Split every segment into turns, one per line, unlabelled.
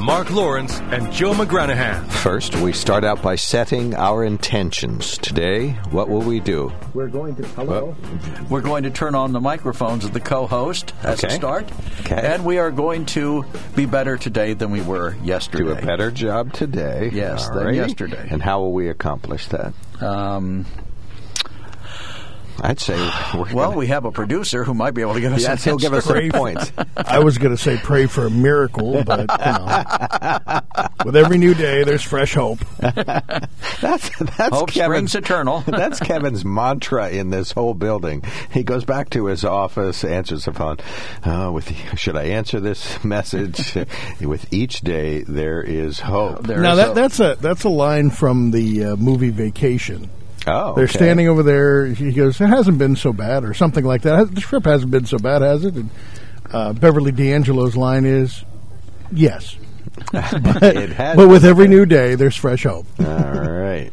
Mark Lawrence and Joe McGranahan.
First, we start out by setting our intentions. Today, what will we do?
We're going to hello.
We're going to turn on the microphones of the co-host as
Okay.
a start,
Okay.
and we are going to be better today than we were yesterday.
Do a better job today.
Yes, than
Alrighty.
yesterday.
And how will we accomplish that?
Um,
I'd say we're
well,
gonna-
we have a producer who might be able to give us.
yes, he'll give us some
Pray-
points.
I was going to say pray for a miracle, but you know, with every new day, there's fresh hope.
That's that's
Hope
Kevin's
eternal.
that's Kevin's mantra in this whole building. He goes back to his office, answers the phone. Uh, with should I answer this message? with each day, there is hope.
There
now
is
that
a-
that's a that's a line from the uh, movie Vacation.
Oh,
They're
okay.
standing over there. He goes, "It hasn't been so bad," or something like that. The trip hasn't been so bad, has it? And uh, Beverly D'Angelo's line is, "Yes."
Has
but with every
bad.
new day, there's fresh hope.
All right.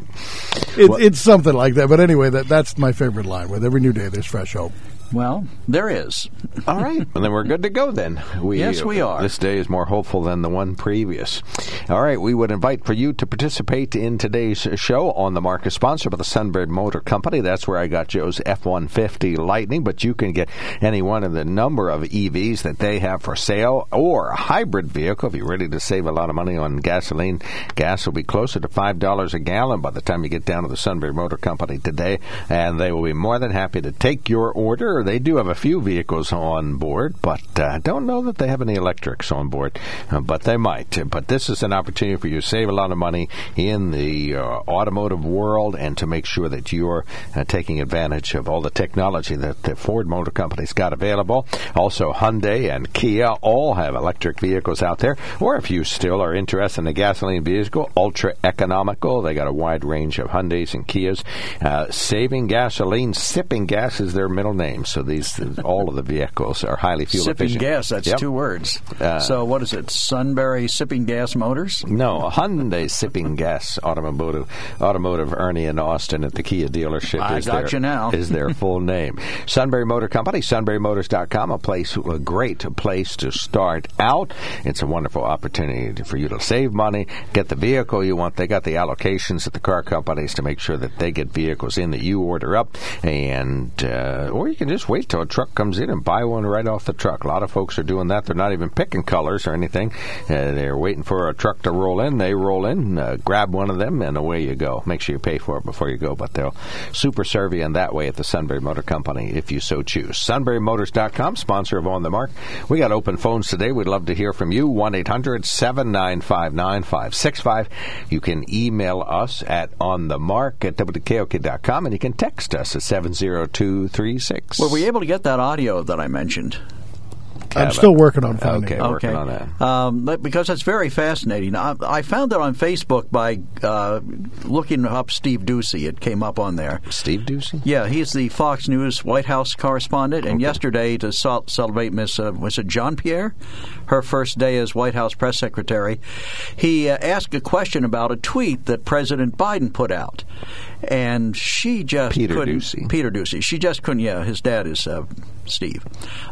It, it's something like that. But anyway, that that's my favorite line. With every new day, there's fresh hope.
Well, there is.
All right. Well, then we're good to go then. We,
Yes, we are.
This day is more hopeful than the one previous. All right. We would invite for you to participate in today's show on the market sponsored by the Sunbury Motor Company. That's where I got Joe's F-150 Lightning, but you can get any one of the number of EVs that they have for sale or a hybrid vehicle if you're ready to save a lot of money on gasoline. Gas will be closer to $5 a gallon by the time you get down to the Sunbury Motor Company today, and they will be more than happy to take your order. They do have a few vehicles on board, but uh, I don't know that they have any electrics on board, uh, but they might. But this is an opportunity for you to save a lot of money in the uh, automotive world and to make sure that you're uh, taking advantage of all the technology that the Ford Motor Company's got available. Also, Hyundai and Kia all have electric vehicles out there, or if you still are interested in a gasoline vehicle, ultra economical. They got a wide range of Hyundais and Kias. Uh, saving gasoline, sipping gas is their middle name. So these, all of the vehicles are highly fuel
Sipping
efficient.
gas, that's
Yep.
two words.
Uh,
so what is it? Sunbury Sipping Gas Motors?
No, Hyundai Sipping Gas Automotive, Automotive Ernie and Austin at the Kia dealership.
I
is
got
their,
you now.
is their full name. Sunbury Motor Company, sunburymotors.com, a place, a great place to start out. It's a wonderful opportunity for you to save money, get the vehicle you want. They got the allocations at the car companies to make sure that they get vehicles in that you order up, and uh, or you can just wait till a truck comes in and buy one right off the truck. A lot of folks are doing that. They're not even picking colors or anything. Uh, they're waiting for a truck to roll in. They roll in, uh, grab one of them, and away you go. Make sure you pay for it before you go, but they'll super serve you in that way at the Sunbury Motor Company if you so choose. SunburyMotors.com, sponsor of On the Mark. We got open phones today. We'd love to hear from you. 1 800 795 9565. You can email us at onthemark at WKOK.com, and you can text us at 70236.
Were we able to get that audio that I mentioned?
I'm still working on finding.
Okay,
it.
working on that.
Um, but- because that's very fascinating. I, I found it on Facebook by uh, looking up Steve Doocy. It came up on there.
Steve Doocy?
Yeah, he's the Fox News White House correspondent. And yesterday, to cel- celebrate Miss uh, was it Jean Pierre, her first day as White House press secretary, he uh, asked a question about a tweet that President Biden put out, and she just
Peter
couldn't.
Doocy.
Peter Doocy. She just couldn't. Yeah, his dad is uh, Steve.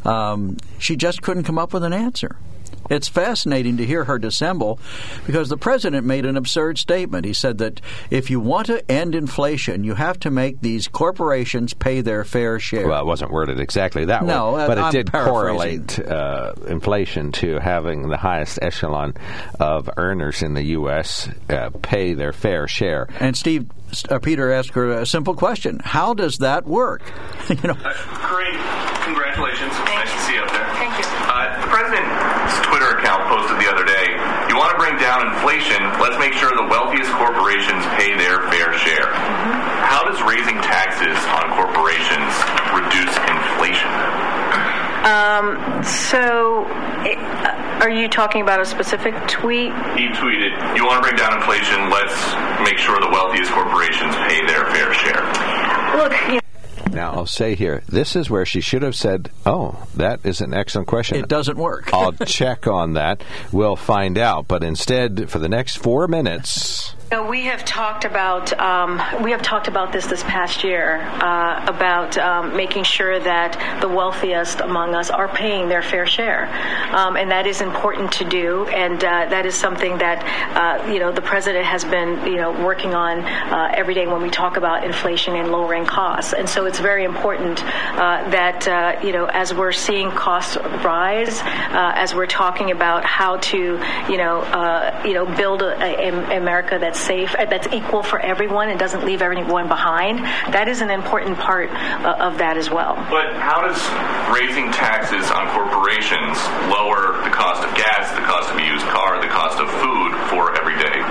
Um, she just couldn't come up with an answer. It's fascinating to hear her dissemble because the president made an absurd statement. He said that if you want to end inflation, you have to make these corporations pay their fair share.
Well, it wasn't worded exactly that
No,
way,
uh,
but it
I'm
did correlate uh, inflation to having the highest echelon of earners in the U.S. Uh, pay their fair share.
and Steve, uh, Peter asked her a simple question: How does that work? you know,
Uh, great. Congratulations. It's nice to see you up there.
Thank you.
Uh, the president's Twitter account posted the other day, you want to bring down inflation, let's make sure the wealthiest corporations pay their fair share. How does raising taxes on corporations reduce inflation?
Um, so, it, uh, are you talking about a specific tweet?
He tweeted, You want to bring down inflation, let's make sure the wealthiest corporations pay their fair share.
Look, you
Now, I'll say here, this is where she should have said, Oh, that is an excellent question.
It doesn't work.
I'll check on that. We'll find out. But instead, for the next four minutes,
we have talked about um, we have talked about this this past year uh, about um, making sure that the wealthiest among us are paying their fair share, um, and that is important to do. And uh, that is something that uh, you know the president has been you know working on uh, every day when we talk about inflation and lowering costs. And so it's very important uh, that uh, you know as we're seeing costs rise, as we're talking about how to you know you know build a, a, America that's safe, uh, that's equal for everyone and doesn't leave anyone behind. That is an important part uh, of that as well.
But how does raising taxes on corporations lower the cost of gas, the cost of a used car, the cost of food for everyday?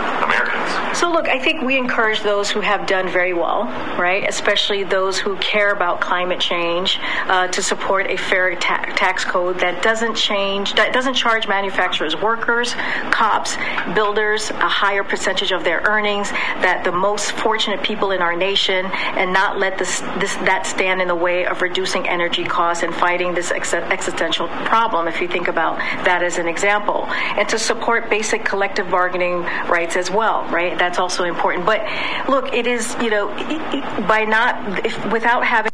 So, look, I think we encourage those who have done very well, right? Especially those who care about climate change, uh, to support a fair ta- tax code that doesn't change, that doesn't charge manufacturers, workers, cops, builders a higher percentage of their earnings, that the most fortunate people in our nation, and not let this, this that stand in the way of reducing energy costs and fighting this ex- existential problem. If you think about that as an example, and to support basic collective bargaining rights as well, right? That's also important. But look, it is you know by not if, without having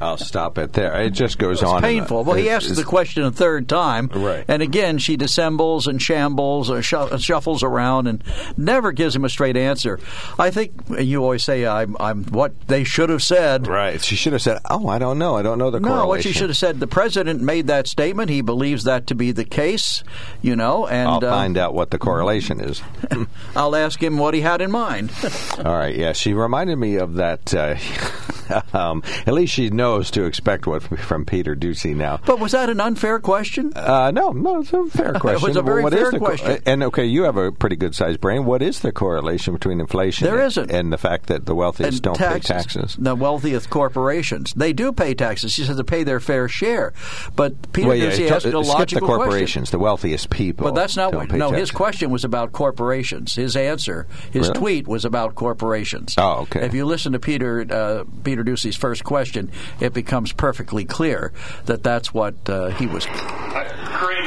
I'll stop it there. It just goes
it's
on.
Painful. well, he asks the question a third time,
right?
And again, she dissembles and shambles, or shuffles around, and never gives him a straight answer. I think you always say, "I'm, I'm what they should have said."
Right. She should have said, "Oh, I don't know. I don't know the
no,
correlation."
what she should have said. The president made that statement. He believes that to be the case. You know, and
I'll
uh,
find out what the correlation is.
I'll ask him what he had in mind.
All right. Yeah, she reminded me of that. Uh, um, at least she knows to expect what from Peter Doocy now.
But was that an unfair question?
Uh, no, no, it's a fair question.
it was a very
well,
fair
the,
question.
and okay, you have a pretty good sized brain. What is the correlation between inflation
There
and,
isn't.
and the fact that the wealthiest
and
don't
taxes,
pay taxes?
The wealthiest corporations they do pay taxes. She says they pay their fair share. But Peter
well, yeah,
Doocy asked a
skip
logical
the corporations,
question.
the wealthiest people.
But that's not what. No, his question was about corporations. His answer, his
Really?
tweet was about corporations.
Oh, okay.
If you listen to Peter uh, Peter Doocy's first question, it becomes perfectly clear that that's what uh, he was
great.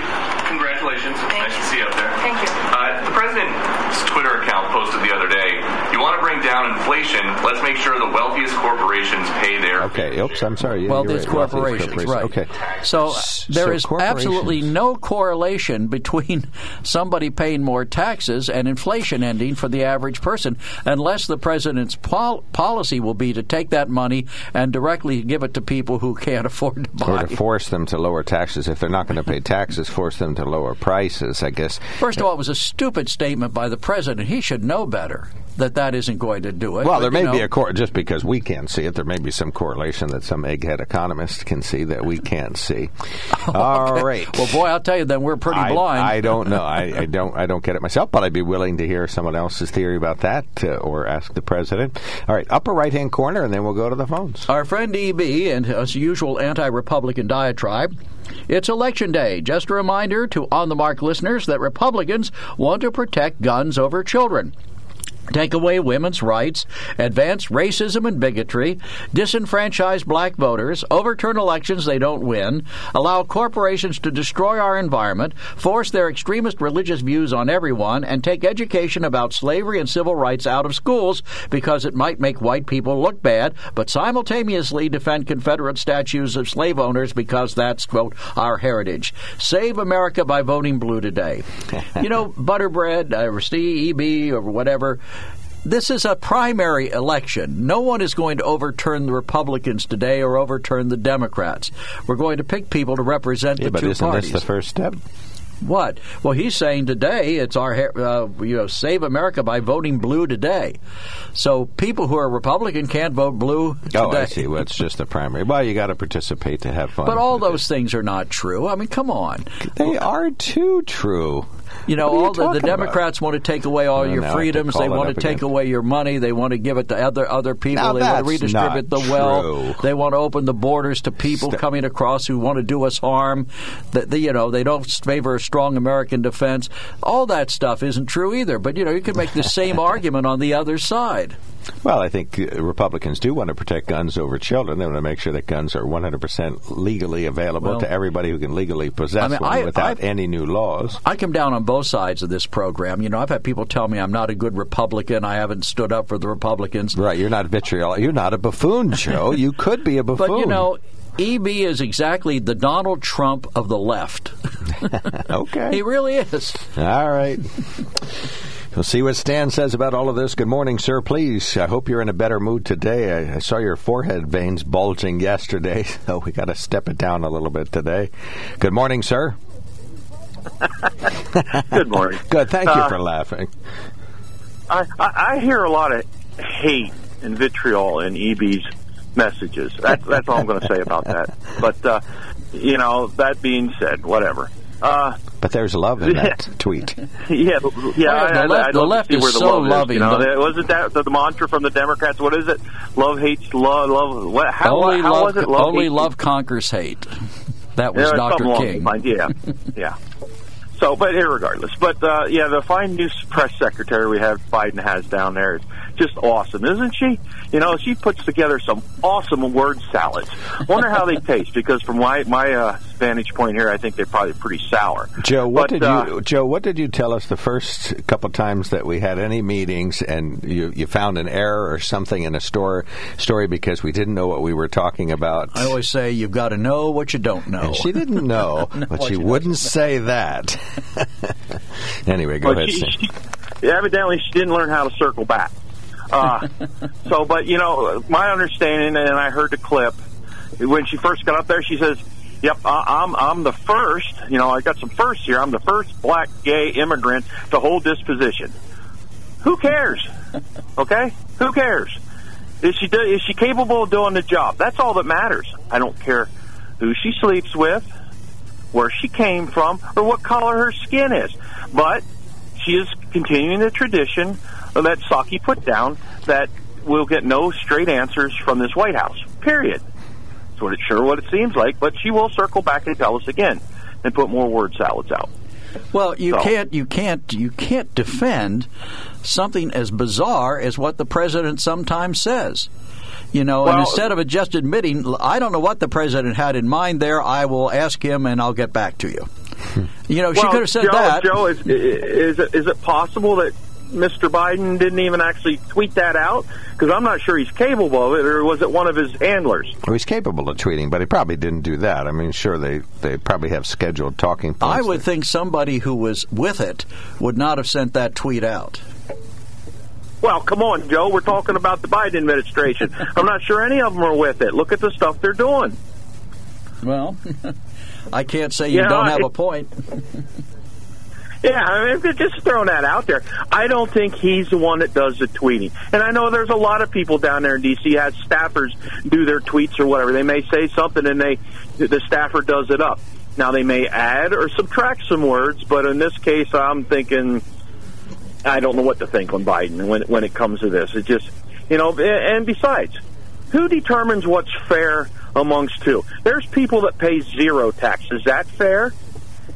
Congratulations. nice to see you out there.
Thank you.
Uh, the president's Twitter account posted the other day, you want to bring down inflation, let's make sure the wealthiest corporations pay their
Okay. Oops. I'm sorry. Yeah,
well,
you're
these
right. Wealthiest
corporations, right?
Okay.
So uh,
S-
there
so
is absolutely no correlation between somebody paying more taxes and inflation ending for the average person, unless the president's pol- policy will be to take that money and directly give it to people who can't afford to buy.
Or to force them to lower taxes. If they're not going to pay taxes, force them to lower prices, I guess.
First of all, it was a stupid statement by the president. He should know better that that isn't going to do it.
Well,
But,
there may
know,
be a cor- just because we can't see it. There may be some correlation that some egghead economist can see that we can't see. All right.
Well, boy, I'll tell you, then we're pretty
I,
blind.
I don't know. I, I don't. I don't get it myself, but I'd be willing to hear someone else's theory about that, uh, or ask the president. All right, upper right hand corner, and then we'll go to the phones.
Our friend EB and his usual anti Republican diatribe. It's election day. Just a reminder to On the Mark listeners that Republicans want to protect guns over children. Take away women's rights, advance racism and bigotry, disenfranchise black voters, overturn elections they don't win, allow corporations to destroy our environment, force their extremist religious views on everyone, and take education about slavery and civil rights out of schools because it might make white people look bad, but simultaneously defend Confederate statues of slave owners because that's, quote, our heritage. Save America by voting blue today. you know, Butterbread, uh, or Steve, EB, or whatever. This is a primary election. No one is going to overturn the Republicans today or overturn the Democrats. We're going to pick people to represent
Yeah,
the
but
two
isn't
parties.
this the first step?
What? Well, he's saying today it's our uh, you know save America by voting blue today. So people who are Republican can't vote blue. Today.
Oh, I see. Well, it's just a primary. Well, you got to participate to have fun.
But all those things are not true. I mean, come on.
They are too true.
You know, all the, the Democrats
about?
want to take away all
Well,
your
now I have to
freedoms. They want to take
again.
away your money. They want to give it to other other people.
Now,
they want to redistribute the
not
wealth. They want to open the borders to people
St-
coming across who want to do us harm. That they, you know, they don't favor a strong American defense. All that stuff isn't true either. But you know, you can make the same argument on the other side.
Well, I think uh, Republicans do want to protect guns over children. They want to make sure that guns are 100% legally available
Well,
to everybody who can legally possess
I mean,
one
I-
without
I-
any new laws.
I come down on both sides of this program. You know, I've had people tell me I'm not a good Republican. I haven't stood up for the Republicans.
Right, you're not vitriol. You're not a buffoon, Joe. you could be a buffoon.
But you know, EB is exactly the Donald Trump of the left.
okay.
he really is.
All right. We'll see what Stan says about all of this. Good morning, sir. Please, I hope you're in a better mood today. I, I saw your forehead veins bulging yesterday, so we got to step it down a little bit today. Good morning, sir.
Good morning.
Good. Thank you
Uh,
for laughing.
I, I, I hear a lot of hate and vitriol in EB's messages. That's that's all I'm going to say about that. But uh, you know, that being said, whatever. Uh,
But there's love in that tweet.
yeah, yeah.
the
I,
left-
I,
the
I'd love
left
to see
is
where the
so
love
loving.
Is, you know,
The-
wasn't that the, the mantra from the Democrats? What is it? Love hates love. Love. What, how,
only
how
love,
was it? Love
only
hates-
love conquers hate. That was
Yeah,
Dr. King.
those lines, Yeah, yeah. So, but irregardless, but uh, yeah, the fine new press secretary we have Biden has down there is just awesome, isn't she? You know, she puts together some awesome word salads. Wonder how they taste because from my my uh, vantage point here, I think they're probably pretty sour.
Joe, what
But,
did
uh,
you Joe? What did you tell us the first couple times that we had any meetings, and you, you found an error or something in a store story because we didn't know what we were talking about?
I always say you've got to know what you don't know.
And she didn't know, but she wouldn't say that. anyway, go
Well,
ahead.
she, she, evidently, she didn't learn how to circle back. Uh, so, but you know, my understanding, and I heard the clip when she first got up there. She says, "Yep, I, I'm I'm the first. You know, I got some firsts here. I'm the first black gay immigrant to hold this position. Who cares? Okay, who cares? Is she do, is she capable of doing the job? That's all that matters. I don't care who she sleeps with, where she came from, or what color her skin is. But she is continuing the tradition that Psaki put down that we'll get no straight answers from this White House. Period. That's what it sure what it seems like. But she will circle back and tell us again and put more word salads out.
Well, you
So-
can't, you can't, you can't defend something as bizarre as what the president sometimes says. You know, and instead of just admitting, I don't know what the president had in mind there. I will ask him, and I'll get back to you. Hmm. You know, she could have said
Joe,
that.
Joe, is, is it, is it possible that Mr. Biden didn't even actually tweet that out? Because I'm not sure he's capable of it, or was it one of his handlers?
Well, he's capable of tweeting, but he probably didn't do that. I mean, sure, they, they probably have scheduled talking points.
I would
that-
think somebody who was with it would not have sent that tweet out.
Well, come on, Joe. We're talking about the Biden administration. I'm not sure any of them are with it. Look at the stuff they're doing.
Well, I can't say you
Yeah,
don't have
it-
a point.
Yeah, I mean, just throwing that out there. I don't think he's the one that does the tweeting. And I know there's a lot of people down there in D.C. has staffers do their tweets or whatever. They may say something and they the staffer does it up. Now they may add or subtract some words, but in this case, I'm thinking I don't know what to think on Biden when when it comes to this. It just you know, and besides, who determines what's fair amongst two? There's people that pay zero tax. Is that fair?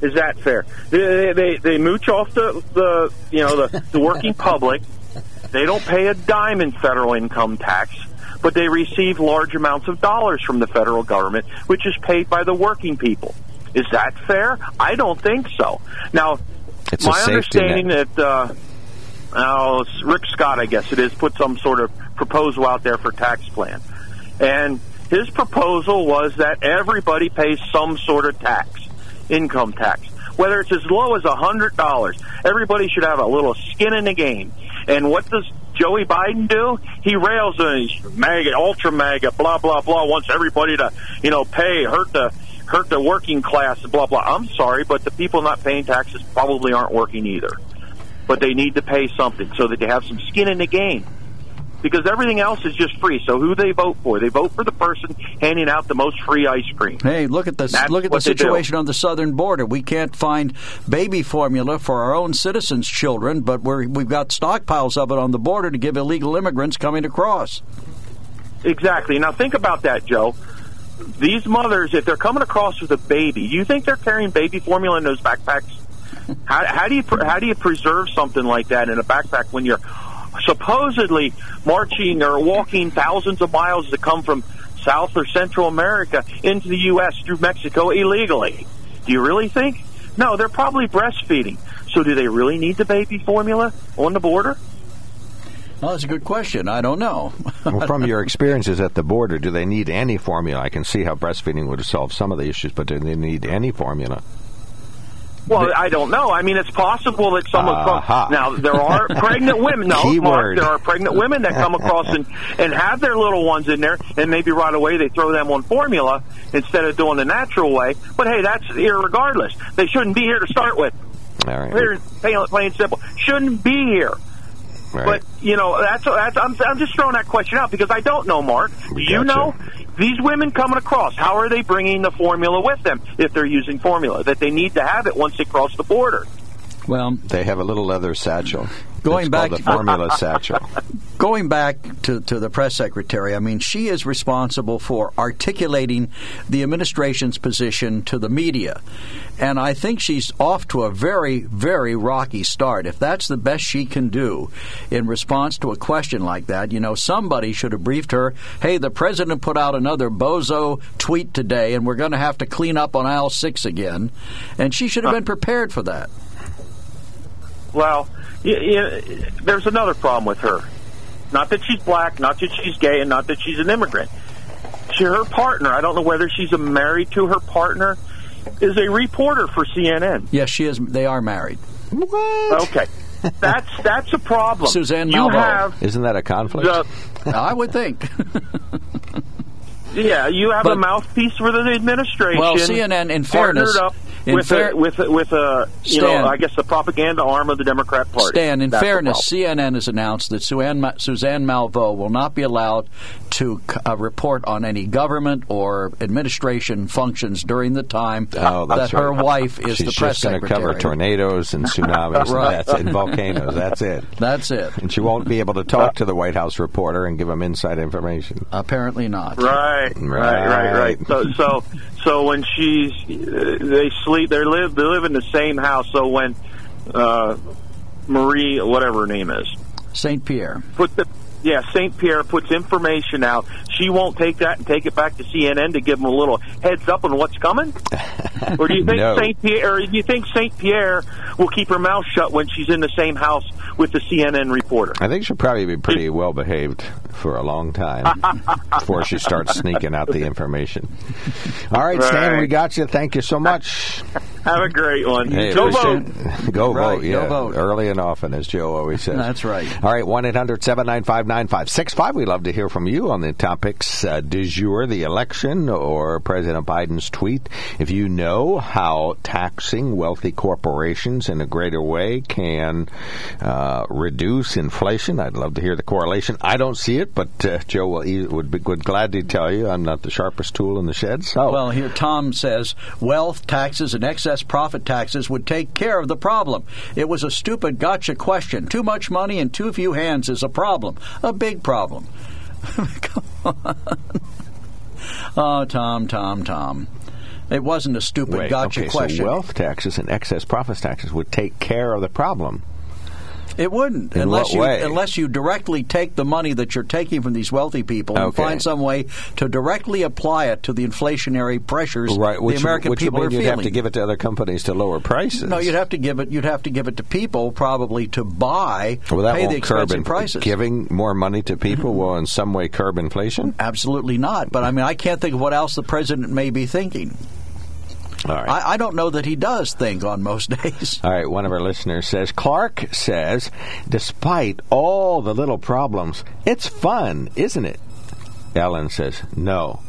Is that fair? They they, they mooch off the, the you know the, the working public. They don't pay a dime in federal income tax, but they receive large amounts of dollars from the federal government, which is paid by the working people. Is that fair? I don't think so. Now,
It's
my understanding
net.
that uh, oh, Rick Scott, I guess it is, put some sort of proposal out there for tax plan, and his proposal was that everybody pays some sort of tax, income tax, whether it's as low as a hundred dollars. Everybody should have a little skin in the game. And what does Joey Biden do? He rails on he's MAGA, ultra MAGA, blah blah blah. Wants everybody to, you know, pay, hurt the hurt the working class, blah blah. I'm sorry, but the people not paying taxes probably aren't working either. But they need to pay something so that they have some skin in the game. Because everything else is just free. So who they vote for? They vote for the person handing out the most free ice cream.
Hey, look at this!
That's
look at the
what they do.
situation on the southern border. We can't find baby formula for our own citizens' children, but we're, we've got stockpiles of it on the border to give illegal immigrants coming across.
Exactly. Now think about that, Joe. These mothers, if they're coming across with a baby, do you think they're carrying baby formula in those backpacks? How, how do you how do you preserve something like that in a backpack when you're supposedly marching or walking thousands of miles to come from South or Central America into the U.S. through Mexico illegally? Do you really think? No, they're probably breastfeeding. So do they really need the baby formula on the border?
Well, that's a good question. I don't know.
well, from your experiences at the border, do they need any formula? I can see how breastfeeding would solve some of the issues, but do they need any formula?
Well, I don't know. I mean, it's possible that someone.
Aha.
Now there are pregnant women. No, Mark, there are pregnant women that come across and and have their little ones in there, and maybe right away they throw them on formula instead of doing the natural way. But hey, that's irregardless. They shouldn't be here to start with.
All right.
Plain, plain, plain simple. Shouldn't be here.
Right.
But you know, that's that's. I'm, I'm just throwing that question out because I don't know, Mark. Do
We
you know these women coming across? How are they bringing the formula with them if they're using formula that they need to have it once they cross the border?
well,
They have a little leather satchel.
Going
It's
back
the formula satchel.
going back to, to the press secretary, I mean, she is responsible for articulating the administration's position to the media. And I think she's off to a very, very rocky start. If that's the best she can do in response to a question like that, you know, somebody should have briefed her hey, the president put out another bozo tweet today, and we're going to have to clean up on aisle six again. And she should have been prepared for that.
Well, y y there's another problem with her. Not that she's black, not that she's gay, and not that she's an immigrant. She, her partner, I don't know whether she's a married to her partner, is a reporter for CNN.
Yes, she is. They are married.
What?
Okay, that's that's a problem.
Suzanne
you have
Isn't that a conflict?
the
I would think.
yeah, you have
But-
a mouthpiece for the administration.
Well, CNN, in fairness-
up
in
with
fair-
a, with a, with a you
Stan.
know I guess the propaganda arm of the Democrat Party.
Stan, in
That's
fairness. CNN has announced that Suzanne, Suzanne Malveaux will not be allowed to uh, report on any government or administration functions during the time
Oh, that's
that her
right.
wife is
She's
the press secretary.
just going to cover tornadoes and tsunamis
Right.
and, that's, and volcanoes. That's it.
That's it.
And she won't be able to talk to the White House reporter and give him inside information.
Apparently not.
Right, right, right, right. So, so, so when she's, uh, they sleep, they live, they live in the same house. So when uh, Marie, whatever her name is,
St. Pierre.
put the, yeah, Saint Pierre puts information out. She won't take that and take it back to CNN to give them a little heads up on what's coming. Or do you think
No.
Saint Pierre? Or do you think Saint Pierre will keep her mouth shut when she's in the same house with the CNN reporter?
I think she'll probably be pretty well behaved for a long time before she starts sneaking out the information. All right, Stan, we got you. Thank you so much.
Have a great one.
Hey,
Go vote.
it. Go
Right,
vote,
go
yeah.
vote.
Early and often, as Joe always says.
That's right.
All right, 1 800 795 9565. We'd love to hear from you on the topics uh, du jour, the election, or President Biden's tweet. If you know how taxing wealthy corporations in a greater way can uh, reduce inflation, I'd love to hear the correlation. I don't see it, but uh, Joe will would be would gladly tell you I'm not the sharpest tool in the shed. So,
Well, here Tom says wealth taxes and excess profit taxes would take care of the problem. It was a stupid gotcha question. Too much money in too few hands is a problem, a big problem. Come on. Oh, Tom, Tom, Tom. It wasn't a stupid
wait,
gotcha
okay,
question.
so wealth taxes and excess profits taxes would take care of the problem.
It wouldn't
In
unless you
way?
unless you directly take the money that you're taking from these wealthy people and
Okay.
find some way to directly apply it to the inflationary pressures
Right, which,
the American
which
people
would
are
mean you'd
feeling.
have to give it to other companies to lower prices.
No, you'd have to give it. You'd have to give it to people probably to buy,
well, that
pay
won't
the expensive prices.
Giving more money to people mm-hmm. will in some way curb inflation.
Absolutely not. But I mean, I can't think of what else the president may be thinking.
All right.
I, I don't know that he does think on most days.
All right, one of our listeners says Clark says, despite all the little problems, it's fun, isn't it? Ellen says, no.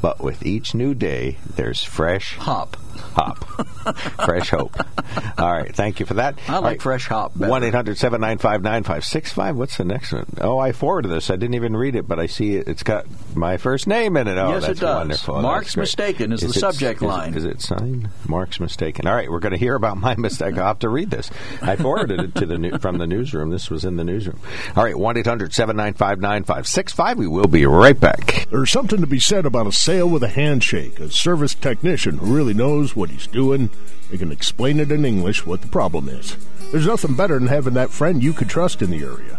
but with each new day, there's fresh
Hop.
Hop. fresh hope. All right. Thank you for that.
I like fresh hop better.
1 800 795 9565. What's the next one? Oh, I forwarded this. I didn't even read it, but I see it. It's got my first name in it. Oh,
Yes, it does.
wonderful.
Mark's mistaken is the subject
is
line.
Is it signed? Mark's mistaken. All right. We're going to hear about my mistake. I'll have to read this. I forwarded it to the new, from the newsroom. This was in the newsroom. All right. 1 800 795 9565. We will be right back.
There's something to be said about a sale with a handshake, a service technician who really knows what he's doing. They can explain it in English what the problem is. There's nothing better than having that friend you could trust in the area.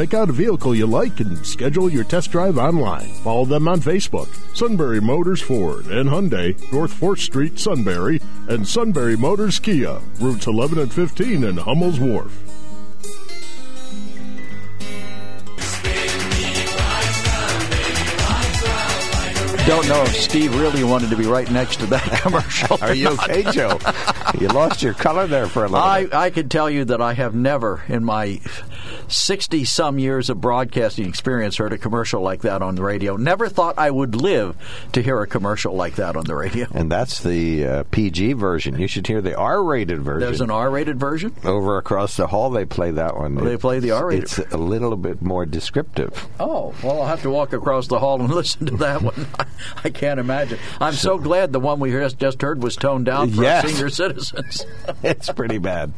Pick out a vehicle you like and schedule your test drive online. Follow them on Facebook. Sunbury Motors Ford and Hyundai, North 4th Street, Sunbury, and Sunbury Motors Kia, routes 11 and 15 in Hummel's Wharf.
Don't know if Steve really wanted to be right next to that commercial.
Are you okay, Joe? you lost your color there for a little
I,
bit.
I can tell you that I have never, in my 60 some years of broadcasting experience, heard a commercial like that on the radio. Never thought I would live to hear a commercial like that on the radio.
And that's the uh, PG version. You should hear the R-rated version.
There's an R rated version?
Over across the hall, they play that one.
They play the R-rated.
It's a little bit more descriptive.
Oh, well, I'll have to walk across the hall and listen to that one. I can't imagine. I'm so glad the one we just, just heard was toned down for
Yes.
senior citizens.
it's pretty bad.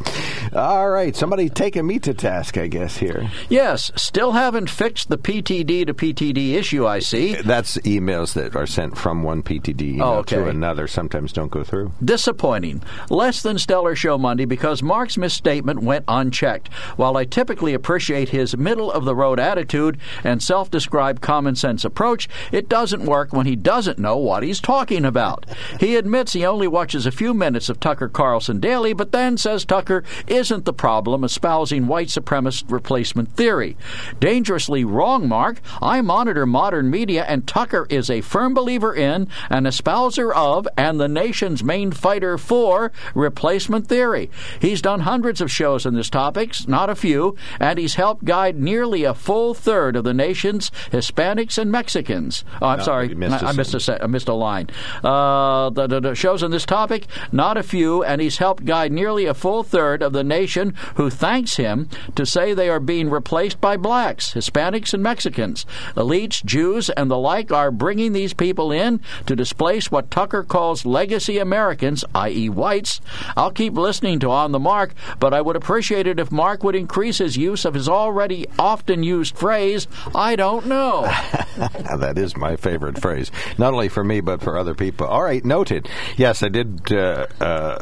All right, somebody taking me to task, I guess, here.
yes, still haven't fixed the PTD to PTD issue, I see.
That's emails that are sent from one PTD email
Oh, okay.
to another. Sometimes don't go through.
Disappointing. Less than stellar show Monday because Mark's misstatement went unchecked. While I typically appreciate his middle of the road attitude and self described common sense approach, it doesn't work when he doesn't know what he's talking about. He admits he only watches a few minutes of Tucker Carlson daily, but then says Tucker isn't the problem, espousing white supremacist replacement theory. Dangerously wrong, Mark. I monitor modern media, and Tucker is a firm believer in, an espouser of, and the nation's main fighter for replacement theory. He's done hundreds of shows on this topic, not a few, and he's helped guide nearly a full third of the nation's Hispanics and Mexicans. Oh, I'm
No,
sorry,
missed
I, I missed a I missed a line. Uh, the, the, the shows on this topic, not a few, and he's helped guide nearly a full third of the nation who thanks him to say they are being replaced by blacks, Hispanics, and Mexicans. Elites, Jews, and the like are bringing these people in to displace what Tucker calls legacy Americans, i.e., whites. I'll keep listening to On the Mark, but I would appreciate it if Mark would increase his use of his already often used phrase, I don't know.
that is my favorite phrase, not only for me but for other people. All right, noted. Yes, I did. Uh, uh,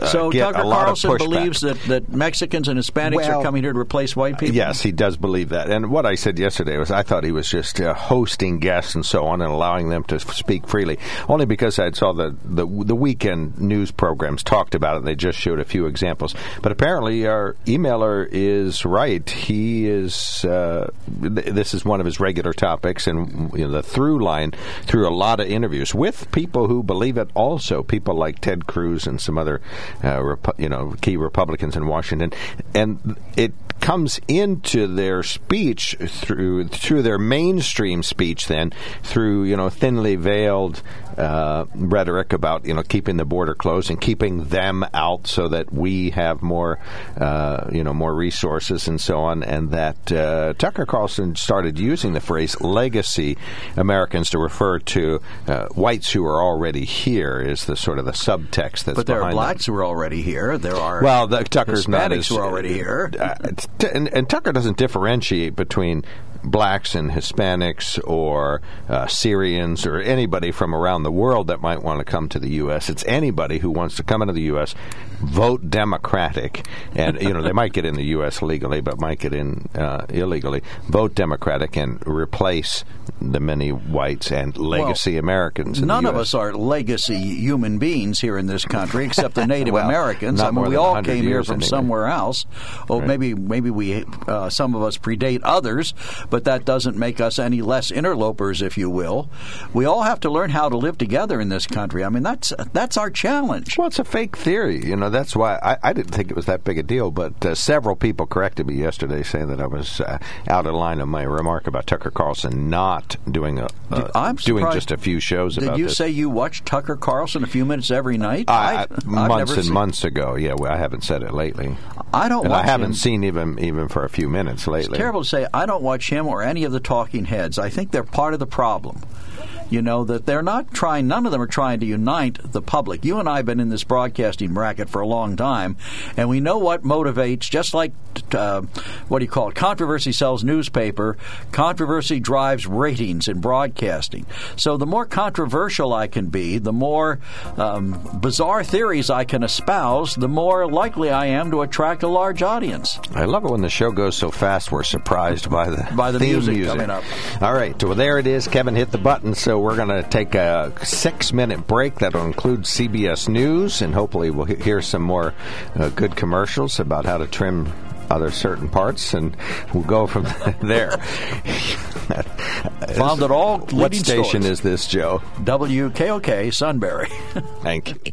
uh,
So
get
Tucker
a lot
Carlson
of pushback.
believes that, that Mexicans and Hispanics
Well,
are coming here to replace white people?
Yes, he does believe that. And what I said yesterday was I thought he was just uh, hosting guests and so on and allowing them to speak freely. Only because I saw the, the the weekend news programs talked about it. And They just showed a few examples. But apparently, our emailer is right. He is. Uh, th- this is one of his regular topics, and you know, the through line through a lot of interviews with people who believe it. Also, people like Ted Cruz and some other, uh, Repu- you know, key Republicans in Washington, and it comes into their speech through through their mainstream speech then through you know thinly veiled uh, rhetoric about you know keeping the border closed and keeping them out so that we have more uh, you know more resources and so on and that uh, Tucker Carlson started using the phrase legacy Americans to refer to uh, whites who are already here is the sort of the subtext that's
But there are blacks who are already here. There are
Well, the, Tucker's not
Hispanics
as
who are already here.
uh, t- and, and Tucker doesn't differentiate between blacks and Hispanics or uh, Syrians or anybody from around the world that might want to come to the U.S. It's anybody who wants to come into the U.S., vote Democratic, and you know they might get in the U.S. legally, but might get in uh, illegally. Vote Democratic and replace the many whites and legacy
Well,
Americans. in the
None of
US.
are legacy human beings here in this country, except the Native
Well,
Americans. I mean, we all came here from
anyway.
somewhere else. Or maybe maybe we uh, some of us predate others, but that doesn't make us any less interlopers, if you will. We all have to learn how to live together in this country. I mean, that's that's our challenge.
Well, it's a fake theory. You know, that's why I, I didn't think it was that big a deal. But uh, several people corrected me yesterday, saying that I was uh, out of line on my remark about Tucker Carlson not doing a uh,
I'm
doing just a few shows
Did
about
you
this.
say you watch Tucker Carlson a few minutes every night?
I,
I've
months and months ago, yeah, well, I haven't said it lately,
I don't.
I haven't
him.
seen even even for a few minutes lately.
It's terrible to say. I don't watch him or any of the talking heads. I think they're part of the problem. You know that they're not trying. None of them are trying to unite the public. You and I have been in this broadcasting bracket for a long time, and we know what motivates. Just like uh, what do you call it? Controversy sells newspaper. Controversy drives ratings in broadcasting. So the more controversial I can be, the more um, bizarre theories I can espouse, the more likely I am to attract a large audience.
I love it when the show goes so fast. We're surprised by the
By the
theme
music coming up.
All right, well there it is. Kevin hit the button, so we're going to take a six-minute break. That'll include CBS News, and hopefully we'll hear some more uh, good commercials about how to trim other certain parts, and we'll go from there.
Found it all
What station
stores.
is this, Joe?
WKOK Sunbury.
Thank you.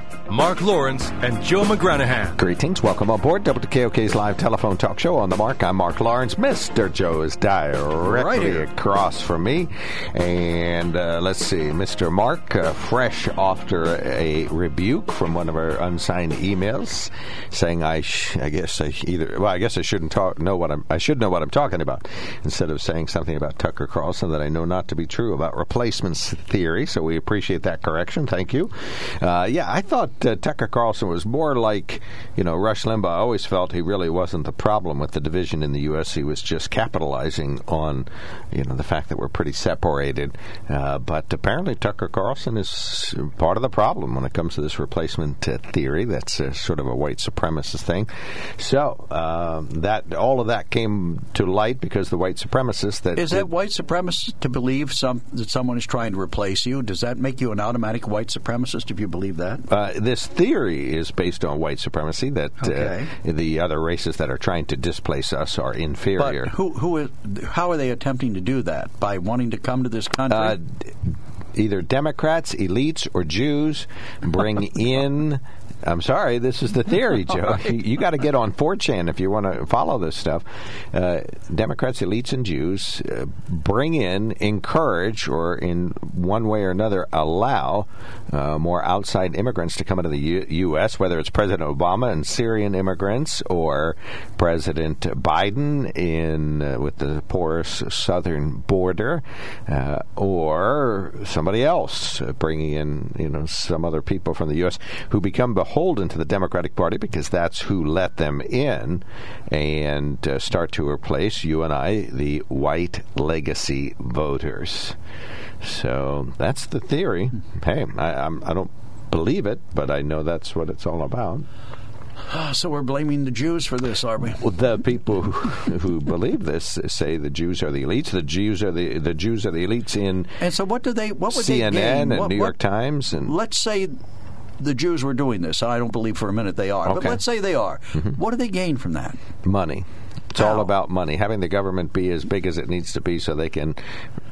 Mark Lawrence and Joe McGranahan.
Greetings. Welcome aboard WKOK's live telephone talk show on the mark. I'm Mark Lawrence. Mr. Joe is directly
Right
across from me. And uh, let's see, Mr. Mark, uh, fresh after a rebuke from one of our unsigned emails saying I, sh- I guess I either, well, I guess I shouldn't talk, know what I'm, I should know what I'm talking about instead of saying something about Tucker Carlson that I know not to be true about replacements theory. So we appreciate that correction. Thank you. Uh, yeah, I thought uh, Tucker Carlson was more like, you know, Rush Limbaugh. I always felt he really wasn't the problem with the division in the U.S. He was just capitalizing on, you know, the fact that we're pretty separated. Uh, but apparently Tucker Carlson is part of the problem when it comes to this replacement uh, theory. That's uh, sort of a white supremacist thing. So um, that all of that came to light because the white supremacists that
Is that white supremacist to believe some that someone is trying to replace you? Does that make you an automatic white supremacist if you believe that?
Uh, this theory is based on white supremacy that
Okay.
uh, the other races that are trying to displace us are inferior.
But who who is how are they attempting to do that by wanting to come to this country?
uh, either Democrats, elites, or Jews bring in. I'm sorry, this is the theory, Joe. You, you got to get on 4chan if you want to follow this stuff. Uh, Democrats, elites, and Jews uh, bring in, encourage, or in one way or another allow uh, more outside immigrants to come into the U- U.S., whether it's President Obama and Syrian immigrants or President Biden in uh, with the porous southern border, uh, or somebody else uh, bringing in you know some other people from the U.S. who become beholden to the Democratic Party because that's who let them in, and uh, start to replace you and I, the white legacy voters. So that's the theory. Hey, I, I'm, I don't believe it, but I know that's what it's all about.
so we're blaming the Jews for this, are we?
Well, the people who, who believe this say the Jews are the elites. The Jews are the the Jews are the elites in
And so what do they? What would they
CNN
gain?
and
What-
New
what-
York Times and
Let's say the Jews were doing this. I don't believe for a minute they are, but let's say they are. Mm-hmm. What do they gain from that?
money. It's all about money. Having the government be as big as it needs to be, so they can,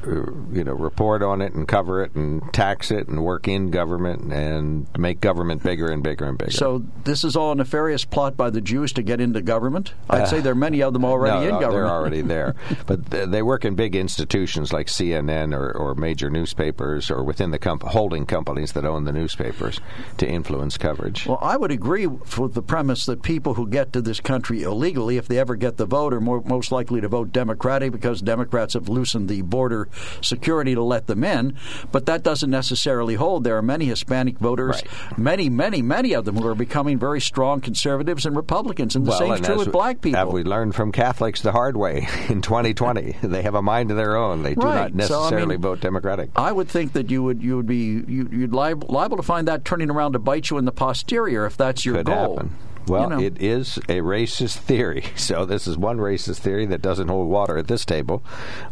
uh, you know, report on it and cover it and tax it and work in government and make government bigger and bigger and bigger.
So this is all a nefarious plot by the Jews to get into government. I'd say there are many of them already
Uh, no,
in
no,
government.
They're already there, but th- they work in big institutions like CNN or, or major newspapers or within the comp- holding companies that own the newspapers to influence coverage.
Well, I would agree with the premise that people who get to this country illegally, if they ever get the vote, are more, most likely to vote Democratic because Democrats have loosened the border security to let them in. But that doesn't necessarily hold. There are many Hispanic voters, many, many, many of them who are becoming very strong conservatives and Republicans. And the
well,
same is true with black people.
Have we learned from Catholics the hard way in 2020? they have a mind of their own. They do
Right.
not
So, I
necessarily
mean,
vote Democratic.
I would think that you would you would be you, you'd liable, liable to find that turning around to bite you in the posterior if that's your
Could
goal.
happen. Well,
You know.
it is a racist theory. So this is one racist theory that doesn't hold water at this table.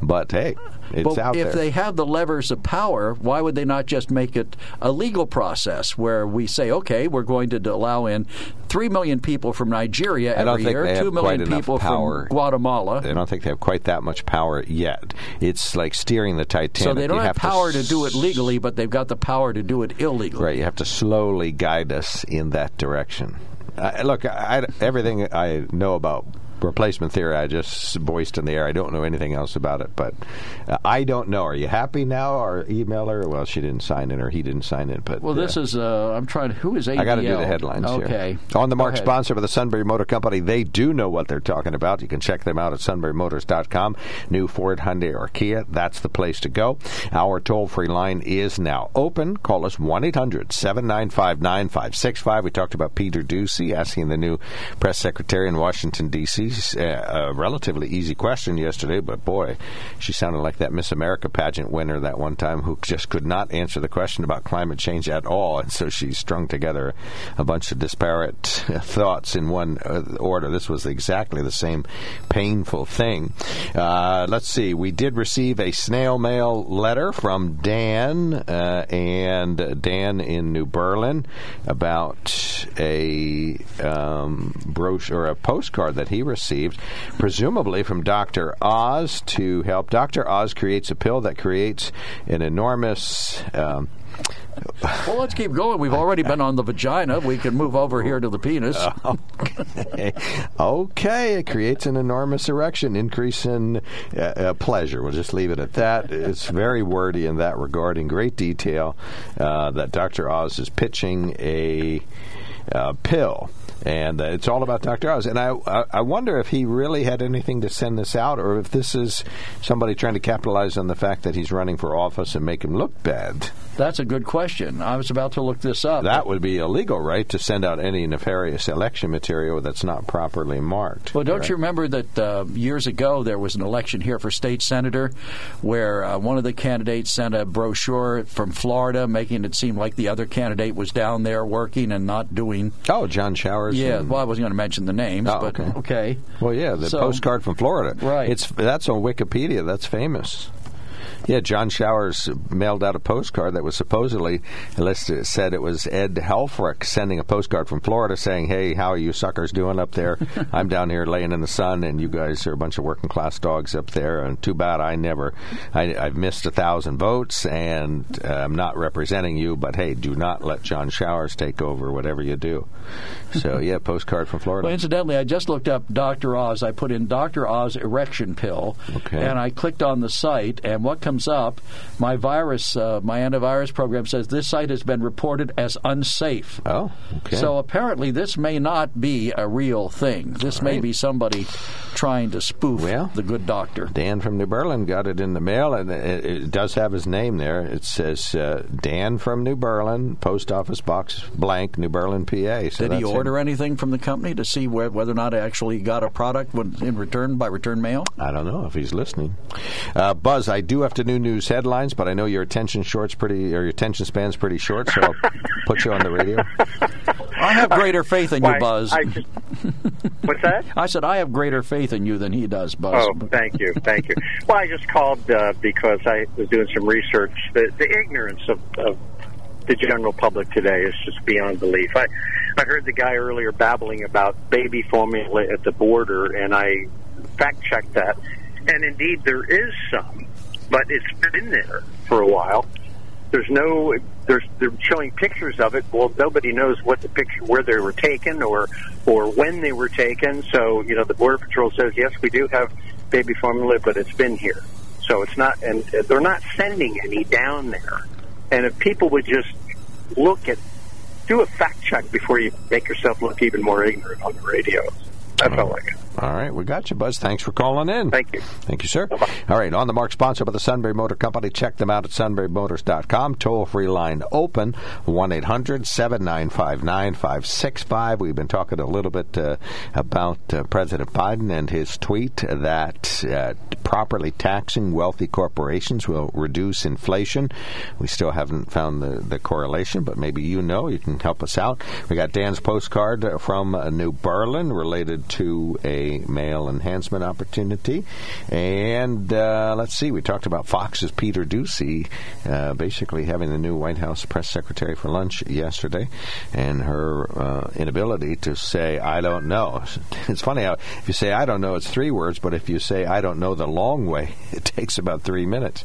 But hey, it's
But
out
if
there.
they have the levers of power, why would they not just make it a legal process where we say, okay, we're going to allow in three million people from Nigeria every year,
have
two
quite
people
power.
from Guatemala.
I don't think they have quite that much power yet. It's like steering the Titanic.
So they don't
You
have,
to
power to,
s-
do it legally, but they've got the power to do it illegally.
Right, you have to slowly guide us in that direction. Look, I, I- everything I know about replacement theory, I just voiced in the air. I don't know anything else about it, but uh, I don't know. Are you happy now? Or email her? well, she didn't sign in, or he didn't sign in, but
Well, this
uh,
is uh, I'm trying. Who is ADL?
I got to do the headlines
okay.
here. On the mark sponsor of the Sunbury Motor Company, they do know what they're talking about. You can check them out at sunburymotors.com. New Ford, Hyundai, or Kia, that's the place to go. Our toll free line is now open. Call us 1 800 795 9565. We talked about Peter Doocy asking the new press secretary in Washington, D.C. Uh, a relatively easy question yesterday, but boy, she sounded like that Miss America pageant winner that one time who just could not answer the question about climate change at all. And so she strung together a bunch of disparate thoughts in one uh, order. This was exactly the same painful thing. Uh, let's see. We did receive a snail mail letter from Dan uh, and Dan in New Berlin about a um, brochure or a postcard that he received, presumably from Dr. Oz to help. Dr. Oz creates a pill that creates an enormous. Um,
Well, let's keep going. We've already been on the vagina. We can move over here to the penis.
okay. okay, it creates an enormous erection, increase in uh, uh, pleasure. We'll just leave it at that. It's very wordy in that regard, in great detail, uh, that Dr. Oz is pitching a uh, pill. And uh, it's all about Dr. Oz. And I, I, wonder if he really had anything to send this out, or if this is somebody trying to capitalize on the fact that he's running for office and make him look bad.
That's a good question. I was about to look this up.
That would be illegal, right? To send out any nefarious election material that's not properly marked.
Well, don't
Right.
you remember that uh, years ago there was an election here for state senator where uh, one of the candidates sent a brochure from Florida making it seem like the other candidate was down there working and not doing.
Oh, John
Yeah,
and-
well, I wasn't going to mention the names,
Oh,
but
okay.
okay.
well, yeah, the
So-
postcard from Florida.
Right.
It's that's on Wikipedia. That's famous. Yeah, John Showers mailed out a postcard that was supposedly listed, said it was Ed Helfrich sending a postcard from Florida saying, "Hey, how are you suckers doing up there? I'm down here laying in the sun, and you guys are a bunch of working class dogs up there. And too bad I never, I, I've missed a thousand votes, and uh, I'm not representing you. But hey, do not let John Showers take over whatever you do." So yeah, postcard from Florida.
Well, incidentally, I just looked up Dr. Oz. I put in Dr. Oz erection pill,
Okay.
and I clicked on the site, and what comes up? My virus, uh, my antivirus program says this site has been reported as unsafe.
oh, okay.
So apparently, this may not be a real thing. This may
right.
be somebody trying to spoof
Well,
the good doctor.
Dan from New Berlin got it in the mail, and it, it does have his name there. It says uh, Dan from New Berlin, Post Office Box blank, New Berlin, PA. So
Did he order
him.
anything from the company to see whe- whether or not he actually got a product when, in return by return mail?
I don't know if he's listening. Uh, Buzz, I do have to do news headlines, but I know your attention short's pretty, or your attention span's pretty short, so I'll put you on the radio.
I have greater faith in you,
Why,
Buzz.
I just, what's that?
I said I have greater faith in you than he does, Buzz.
Oh, thank you, thank you. Well, I just called uh, because I was doing some research. The, the ignorance of, of the general public today is just beyond belief. I, I heard the guy earlier babbling about baby formula at the border, and I fact checked that. And indeed, there is some, but it's been there for a while. There's no, there's they're showing pictures of it. Well, nobody knows what the picture, where they were taken, or or when they were taken. So you know, the Border Patrol says yes, we do have baby formula, but it's been here. So it's not, and they're not sending any down there. And if people would just look at, do a fact check before you make yourself look even more ignorant on the radio. That's all I got.
All right, we got you, Buzz. Thanks for calling in.
Thank you.
Thank you, sir. All right, on the mark, sponsored by the Sunbury Motor Company. Check them out at sunburymotors.com. Toll free line open 1 800 795 9565. We've been talking a little bit uh, about uh, President Biden and his tweet that uh, properly taxing wealthy corporations will reduce inflation. We still haven't found the, the correlation, but maybe you know. You can help us out. We got Dan's postcard from uh, New Berlin related to a male enhancement opportunity. And uh, let's see, we talked about Fox's Peter Doocy uh, basically having the new White House press secretary for lunch yesterday, and her uh, inability to say, I don't know. It's funny how if you say, I don't know, it's three words, but if you say, I don't know the long way, it takes about three minutes.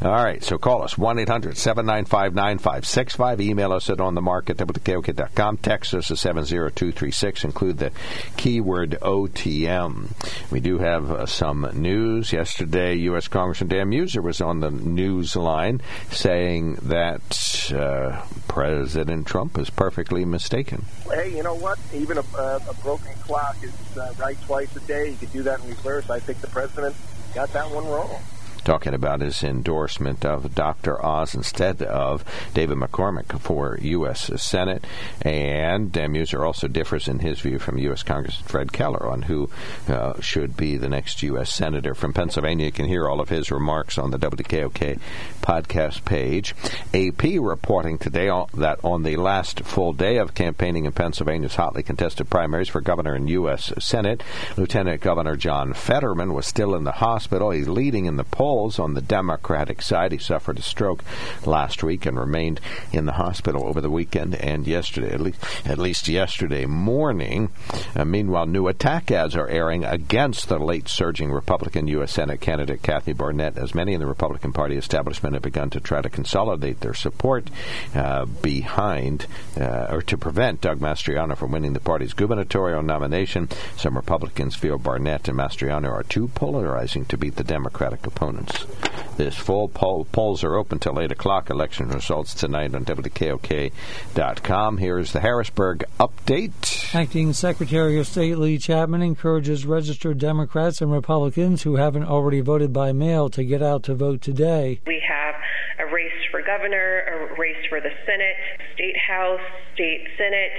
All right, so call us 1 800 795 9565. Email us at onthemarket.com. Text us at 70236. Include the keyword OTM. We do have uh, some news. Yesterday, U.S. Congressman Dan Meuser was on the news line saying that uh, President Trump is perfectly mistaken.
Hey, you know what? Even a, uh, a broken clock is uh, right twice a day. You could do that in reverse. I think the president got that one wrong
talking about his endorsement of Dr. Oz instead of David McCormick for U.S. Senate. And Dan Meuser also differs in his view from U.S. Congressman Fred Keller on who uh, should be the next U.S. Senator from Pennsylvania. You can hear all of his remarks on the WKOK podcast page. AP reporting today that on the last full day of campaigning in Pennsylvania's hotly contested primaries for governor and U.S. Senate, Lieutenant Governor John Fetterman was still in the hospital. He's leading in the polls polls on the Democratic side. He suffered a stroke last week and remained in the hospital over the weekend and yesterday, at least, at least yesterday morning. Uh, meanwhile, new attack ads are airing against the late surging Republican U.S. Senate candidate Kathy Barnett, as many in the Republican Party establishment have begun to try to consolidate their support uh, behind uh, or to prevent Doug Mastriano from winning the party's gubernatorial nomination. Some Republicans feel Barnett and Mastriano are too polarizing to beat the Democratic opponents. This full poll, polls are open till 8 o'clock. Election results tonight on WKOK.com. Here's the Harrisburg update.
Acting Secretary of State Leigh Chapman encourages registered Democrats and Republicans who haven't already voted by mail to get out to vote today.
We have a race for governor, a race for the Senate, state house, state senate,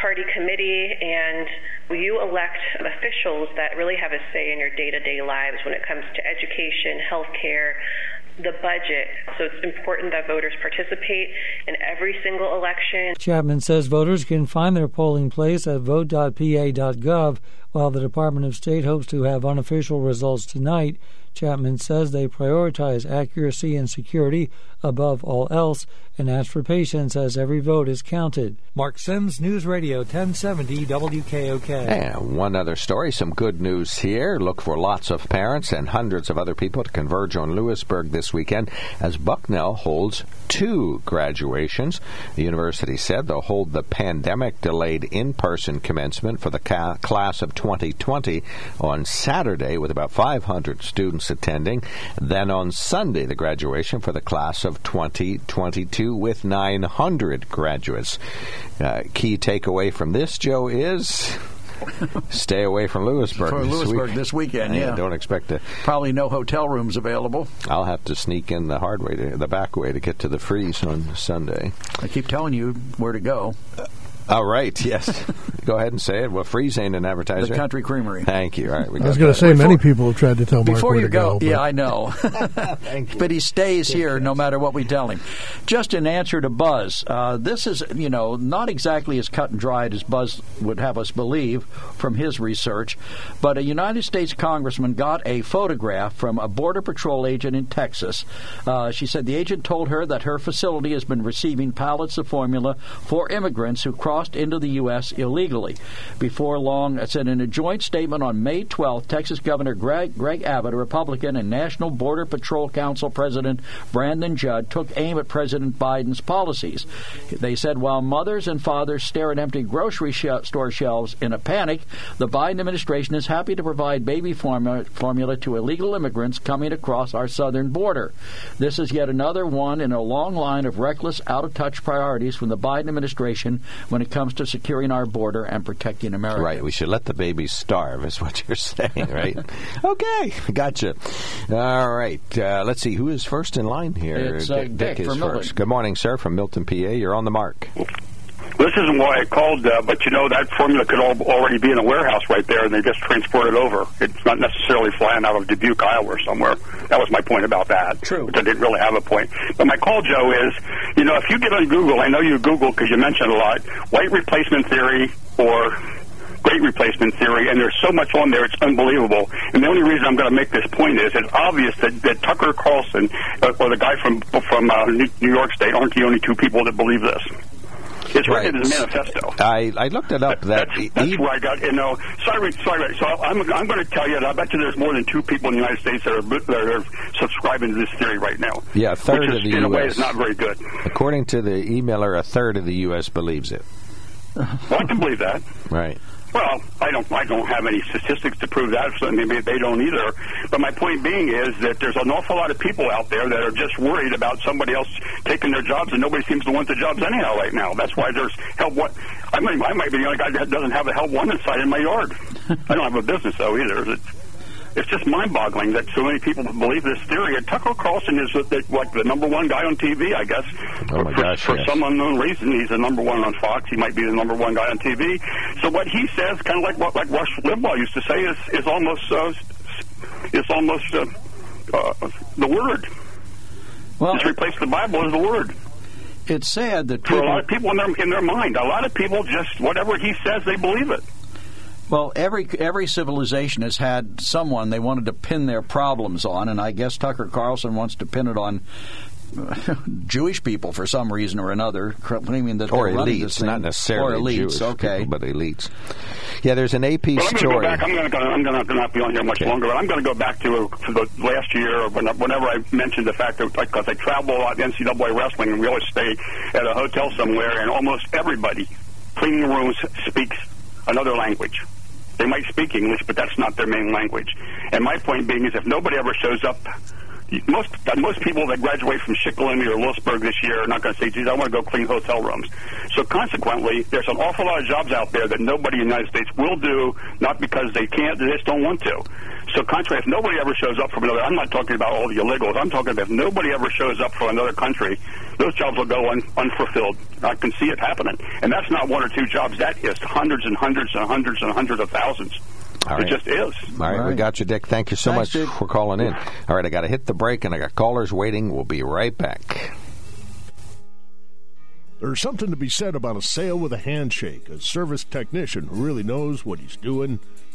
party committee, and you elect officials that really have a say in your day to day lives when it comes to education, health care, the budget. So it's important that voters participate in every single election.
Chapman says voters can find their polling place at vote.pa.gov, while the Department of State hopes to have unofficial results tonight. Chapman says they prioritize accuracy and security above all else and ask for patience as every vote is counted. Mark Sims, News Radio 1070 WKOK.
And one other story, some good news here. Look for lots of parents and hundreds of other people to converge on Lewisburg this weekend as Bucknell holds two graduations. The university said they'll hold the pandemic delayed in person commencement for the ca- class of 2020 on Saturday with about 500 students attending. Then on Sunday, the graduation for the class of 2022 with 900 graduates. Uh, key takeaway from this, Joe, is stay away from Lewisburg.
For
this
Lewisburg
week.
this weekend, yeah.
Don't expect to.
Probably no hotel rooms available.
I'll have to sneak in the hard way, to, the back way, to get to the freeze on Sunday.
I keep telling you where to go.
All right, yes. Go ahead and say it. Well, Freeze ain't an advertiser.
The Country Creamery.
Thank you. All right, we
I was
going
to say many people have tried to tell Mark
Before
where
you
to
go,
go.
yeah, I know.
Thank you.
but he stays here no matter what we tell him. Just in answer to Buzz, uh, this is, you know, not exactly as cut and dried as Buzz would have us believe from his research, but a United States congressman got a photograph from a Border Patrol agent in Texas. Uh, she said the agent told her that her facility has been receiving pallets of formula for immigrants who cross crossed into the U.S. illegally. Before long, it said in a joint statement on May 12th, Texas Governor Greg, Greg Abbott, a Republican, and National Border Patrol Council President Brandon Judd took aim at President Biden's policies. They said while mothers and fathers stare at empty grocery sh- store shelves in a panic, the Biden administration is happy to provide baby formula, formula to illegal immigrants coming across our southern border. This is yet another one in a long line of reckless, out of touch priorities from the Biden administration when it comes to securing our border and protecting America.
Right. We should let the babies starve, is what you're saying, right? okay. Gotcha. All right. Uh, let's see. Who is first in line here?
It's, uh,
Dick,
Dick
is
from
first.
Milton.
Good morning, sir, from Milton, PA. You're on the mark.
This isn't why I called, uh, but you know that formula could al- already be in a warehouse right there, and they just transport it over. It's not necessarily flying out of Dubuque, Iowa, or somewhere. That was my point about that. True. Which I didn't really have a point. But my call, Joe, is you know if you get on Google, I know you Google because you mentioned a lot, white replacement theory or great replacement theory, and there's so much on there, it's unbelievable. And the only reason I'm going to make this point is it's obvious that, that Tucker Carlson uh, or the guy from from uh, New York State aren't the only two people that believe this. It's
Right.
written in the manifesto.
I, I looked it up. That
That's where I got, you know, sorry, sorry. So I'm, I'm going to tell you, that I bet you there's more than two people in the United States that are, that are subscribing to this theory right now.
Yeah, a third
which is,
of the
in a way,
U.S.
is not very good.
According to the emailer, a third of the U.S. believes it.
Well, I can believe that.
Right.
Well, I don't. I don't have any statistics to prove that. So maybe they don't either. But my point being is that there's an awful lot of people out there that are just worried about somebody else taking their jobs, and nobody seems to want the jobs anyhow right now. That's why there's help. What I might, I might be the only guy that doesn't have a help wanted inside in my yard. I don't have a business though either. It's, it's just mind-boggling that so many people believe this theory. And Tucker Carlson is the, the, like the number one guy on TV, I guess.
Oh, my
for,
gosh,
for
yes.
some unknown reason, he's the number one on Fox. He might be the number one guy on TV. So what he says, kind of like what like Rush Limbaugh used to say, is is almost uh, is almost uh, uh, the word.
Well,
just replace the Bible as the word.
It's sad that
For a lot of people in their in their mind, a lot of people just whatever he says, they believe it.
Well, every every civilization has had someone they wanted to pin their problems on, and I guess Tucker Carlson wants to pin it on Jewish people for some reason or another, claiming that
Or
they're running this
elites,
thing.
not necessarily
or elites.
Jewish
okay,
people, but elites. Yeah, there's an AP
Well, I'm going go
story.
back. I'm going to I'm going to not be on here much
Okay.
longer, but I'm going to go back to, to the last year, or whenever I mentioned the fact that because I travel a lot in NCAA wrestling, and we always stay at a hotel somewhere, and almost everybody cleaning rooms speaks another language. They might speak English, but that's not their main language. And my point being is, if nobody ever shows up. Most most people that graduate from Shikellamy or Lewisburg this year are not going to say, "Geez, I want to go clean hotel rooms." So consequently, there's an awful lot of jobs out there that nobody in the United States will do, not because they can't, they just don't want to. So contrary, if nobody ever shows up from another, I'm not talking about all the illegals. I'm talking about if nobody ever shows up from another country, those jobs will go un, unfulfilled. I can see it happening, and that's not one or two jobs. That is hundreds and hundreds and hundreds and hundreds of thousands.
All
It
right.
just is.
All right, we got you, Dick. Thank you so
Thanks,
much
Dick.
for calling in. All right, I got to hit the break, and I got callers waiting. We'll be right back.
There's something to be said about a sale with a handshake. A service technician who really knows what he's doing.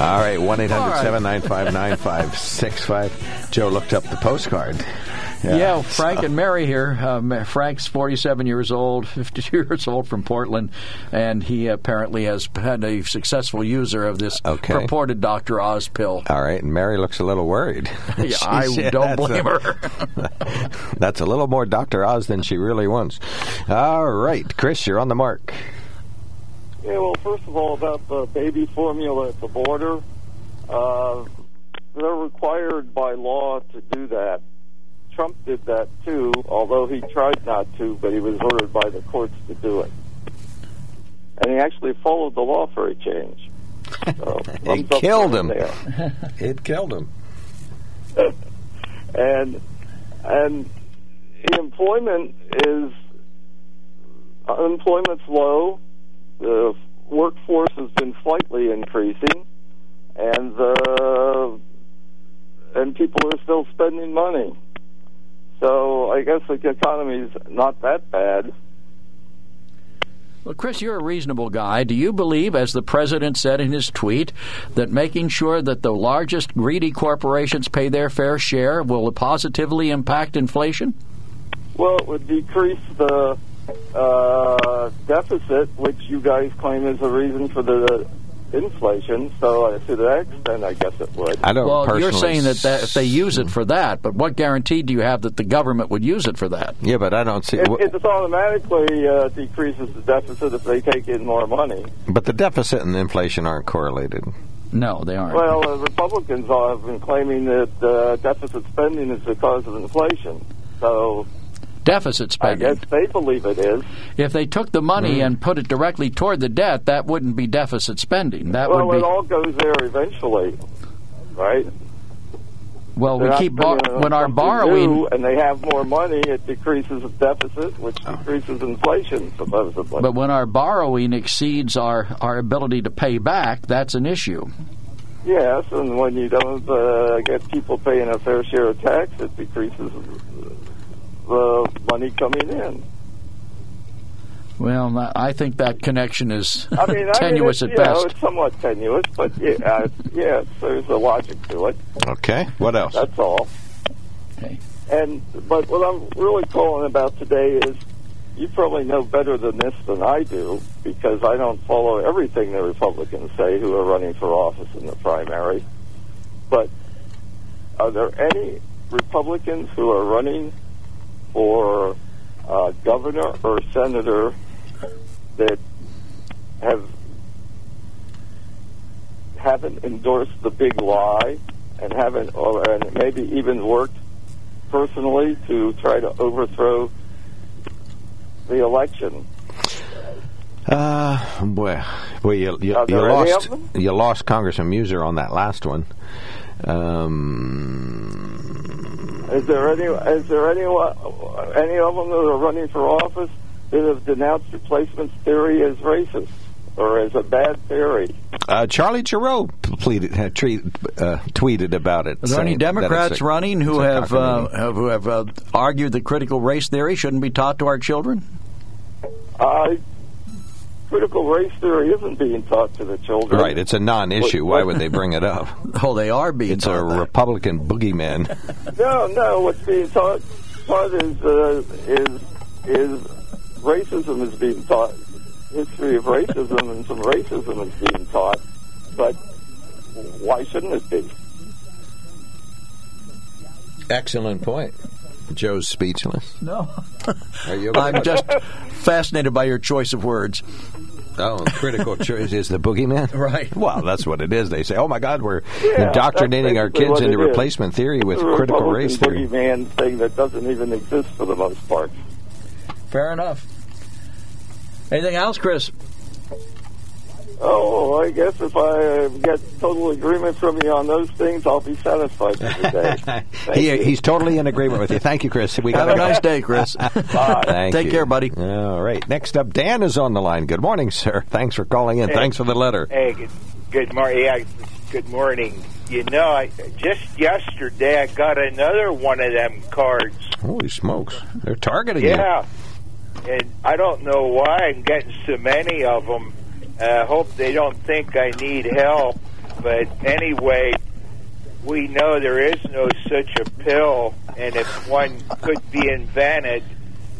All right, 1 800 795 9565. Joe looked up the postcard.
Yeah, Frank and Mary here. Um, Frank's 47 years old, 52 years old from Portland, and he apparently has had a successful user of this
Okay.
purported Dr. Oz pill.
All right, and Mary looks a little worried.
Yeah, I
She-
don't blame
a-
her.
that's a little more Dr. Oz than she really wants. All right, Chris, you're on the mark.
Yeah, well, first of all, about the baby formula at the border, uh, they're required by law to do that. Trump did that too, although he tried not to, but he was ordered by the courts to do it. And he actually followed the law for a change. So,
It
thumbs up
killed him. It killed him.
and and employment is unemployment's low. The workforce has been slightly increasing, and the and people are still spending money. So I guess the economy's not that bad.
Well, Chris, you're a reasonable guy. Do you believe, as the president said in his tweet, that making sure that the largest greedy corporations pay their fair share will positively impact inflation?
Well, it would decrease the uh, deficit, which you guys claim is the reason for the inflation. So uh, to that extent, I guess it would.
I don't
well, you're saying that, that if they use it for that, but what guarantee do you have that the government would use it for that?
Yeah, but I don't see.
It, it just automatically uh, decreases the deficit if they take in more money.
But the deficit and the inflation aren't correlated.
No, they aren't.
Well, uh, Republicans have been claiming that uh, deficit spending is the because of inflation. So
Deficit spending.
I
spending.
guess they believe it is.
If they took the money and put it directly toward the debt, that wouldn't be deficit spending. That
well,
would
it all goes there eventually, right?
Well, we
They're not
keep bar- when our borrowing.
new and they have more money, it decreases the deficit, which decreases inflation supposedly.
But when our borrowing exceeds our, our ability to pay back, that's an issue.
Yes, and when you don't uh, get people paying a fair share of tax, it decreases the money coming in.
Well, I think that connection is
I mean,
tenuous
I mean,
at
it's, you know,
best.
it's somewhat tenuous, but yeah, uh, yeah, there's a logic to it.
Okay. What else?
That's all.
Okay.
And but what I'm really calling about today is you probably know better than this than I do because I don't follow everything the Republicans say who are running for office in the primary. But are there any Republicans who are running for uh, governor or senator that have haven't endorsed the big lie and haven't or and maybe even worked personally to try to overthrow the election.
Uh, well, well, you you, you lost you lost Congressman Meuser on that last one. Um,
Is there any is there any any of them that are running for office that have denounced replacement theory as racist or as a bad theory?
uh, Charlie Gerow pleaded, uh, treat, uh, tweeted about it.
Are there any
saying that it's
Democrats
a-
running who have, uh, have who have uh, argued that critical race theory shouldn't be taught to our children?
Uh, critical race theory isn't being taught to the children.
Right, it's a non-issue.
What-
Why would they bring it up?
Oh, they are being
It's a
taught that.
Republican boogeyman.
No, no. What's being taught taught is uh, is is racism is being taught. History of racism and some racism is being taught, but why shouldn't it be?
Excellent point. Joe's speechless.
No.
Are you? okay?
I'm just fascinated by your choice of words.
Oh, critical choice is the boogeyman?
Right.
Well, that's what it is. They say, oh my God, we're
Yeah,
indoctrinating our kids into
it is.
replacement theory with
It's a
critical
Republican
race theory.
boogeyman thing that doesn't even exist for the most part.
Fair enough. Anything else, Chris?
Oh, I guess if I get total agreement from you on those things, I'll be satisfied for the day.
He, he's totally in agreement with you. Thank you, Chris. We
Have
gotta
a
go.
nice day, Chris.
Thank
Take
you.
care, buddy.
All right. Next up, Dan is on the line. Good morning, sir. Thanks for calling in.
Hey.
Thanks for the letter.
Hey, good, good morning. Yeah, good morning. You know, I, just yesterday I got another one of them cards.
Holy smokes. They're targeting you.
Yeah, and I don't know why I'm getting so many of them. I hope they don't think I need help. But anyway, we know there is no such a pill, and if one could be invented,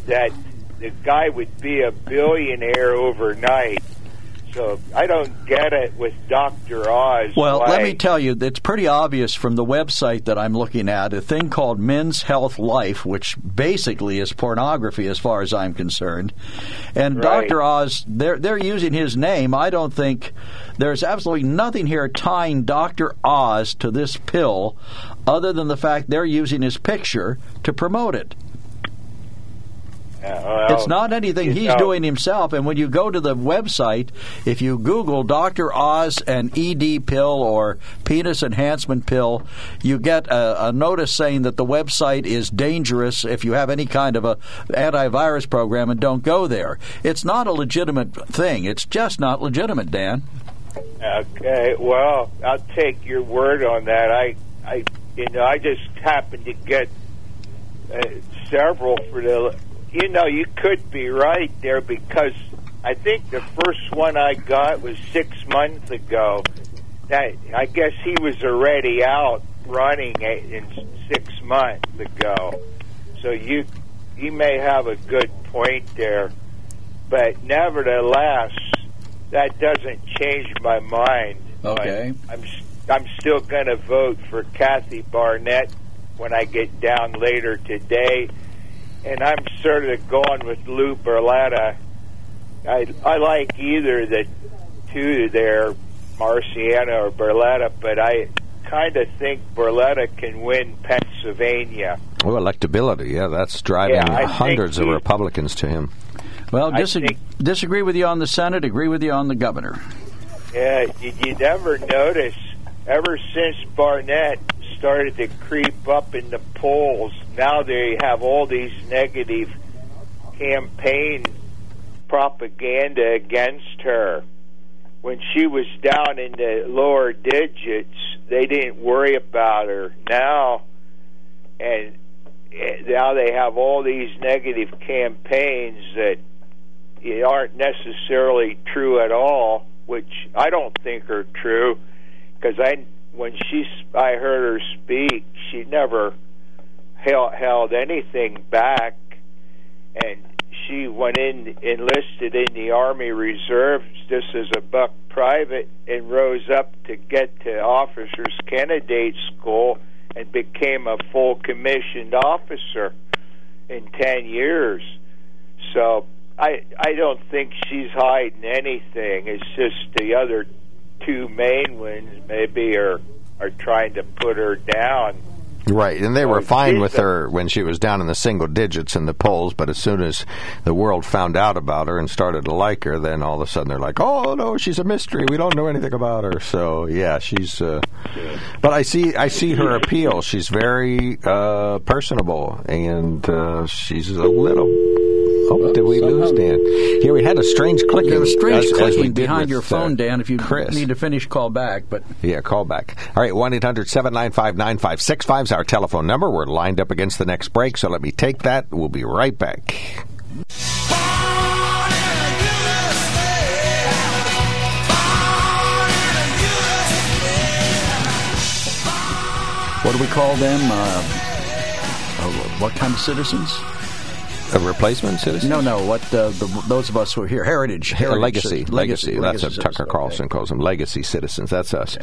that the guy would be a billionaire overnight. So I don't get it with Dr. Oz.
Well, let me tell you, it's pretty obvious from the website that I'm looking at a thing called Men's Health Life, which basically is pornography as far as I'm concerned. And
Right.
Dr. Oz, they're they're using his name. I don't think there's absolutely nothing here tying Dr. Oz to this pill, other than the fact they're using his picture to promote it.
Uh, well,
it's not anything he's doing himself. And when you go to the website, if you Google Dr. Oz and ED pill or penis enhancement pill, you get a, a notice saying that the website is dangerous if you have any kind of a antivirus program and don't go there. It's not a legitimate thing. It's just not legitimate, Dan.
Okay, well, I'll take your word on that. I, I, you know, I just happened to get uh, several for the. You know, you could be right there because I think the first one I got was six months ago. That I guess he was already out running it in six months ago. So you, you may have a good point there, but nevertheless, that doesn't change my mind.
Okay.
I, I'm I'm still going to vote for Kathy Barnett when I get down later today, and I'm sort of going with Lou Barletta. I I like either the two there, Marciano or Barletta, but I kind of think Barletta can win Pennsylvania.
Oh, electability. Yeah, that's driving
Yeah,
hundreds of Republicans to him.
Well,
I
disag-
think-
disagree with you on the Senate, agree with you on the governor.
Yeah, did you never notice? Ever since Barnett started to creep up in the polls, now they have all these negative campaign propaganda against her. When she was down in the lower digits, they didn't worry about her. Now, and eh, now they have all these negative campaigns that aren't necessarily true at all, which I don't think are true. Because I, when she, I heard her speak, she never held, held anything back, and she went in enlisted in the Army Reserves just as a buck private, and rose up to get to officers candidate school, and became a full commissioned officer in ten years. So I I don't think she's hiding anything. It's just the other two main ones maybe are are trying to put her down.
Right, and they were fine with her when she was down in the single digits in the polls, but as soon as the world found out about her and started to like her, then all of a sudden they're like, "Oh no, she's a mystery. We don't know anything about her." So yeah, she's. Uh, but I see, I see her appeal. She's very uh, personable, and uh, she's a little. Oh, did we lose Dan? Here we had a strange clicking.
There was strange
as- as
clicking
did
behind your phone,
uh,
Dan. If you
Chris.
need to finish, call back. But
Yeah, call back. All right, 1 800 795 9565 is our telephone number. We're lined up against the next break, so let me take that. We'll be right back.
what do we call them? Uh, uh, what kind of citizens?
A replacement citizen?
No, no. What uh, the, those of us who are here, heritage,
A
heritage
legacy,
citizens.
legacy. That's
legacy
what
citizens,
Tucker
okay.
Carlson calls them. Legacy citizens. That's us.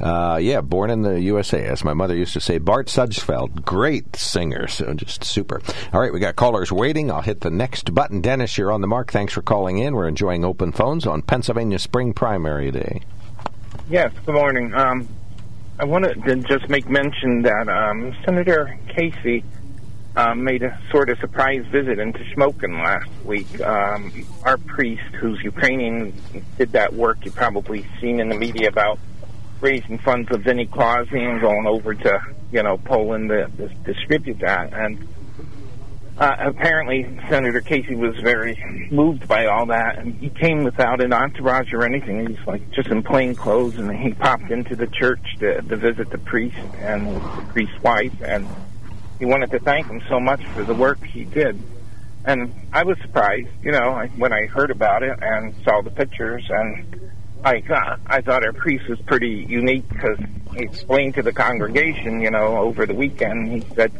Uh, yeah, born in the USA, as my mother used to say. Bart Sudsfeld, great singer, so just super. All right, we got callers waiting. I'll hit the next button. Dennis, you're on the mark. Thanks for calling in. We're enjoying open phones on Pennsylvania Spring Primary Day.
Yes, good morning. Um, I wanted to just make mention that um, Senator Casey um, made a sort of surprise visit into Shamokin last week. Um, our priest, who's Ukrainian, did that work you've probably seen in the media about raising funds of Vinny Clausy and going over to, you know, Poland to, to distribute that. And uh, apparently, Senator Casey was very moved by all that, and he came without an entourage or anything. He's like just in plain clothes, and he popped into the church to, to visit the priest and the priest's wife, and he wanted to thank him so much for the work he did. And I was surprised, you know, when I heard about it and saw the pictures, and I got, I thought our priest was pretty unique because he explained to the congregation, you know, over the weekend. He said,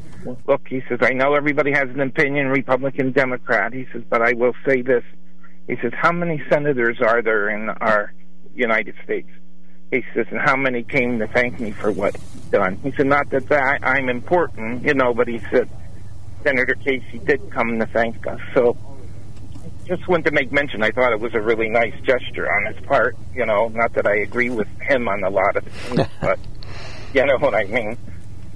"Look," he says, "I know everybody has an opinion, Republican, Democrat." He says, "But I will say this: He says, "How many senators are there in our United States?" He says, "And how many came to thank me for what's done?" He said, "Not that, that I'm important, you know, but he said Senator Casey did come to thank us." So just wanted to make mention. I thought it was a really nice gesture on his part. You know, not that I agree with him on a lot of things, but you know what I mean.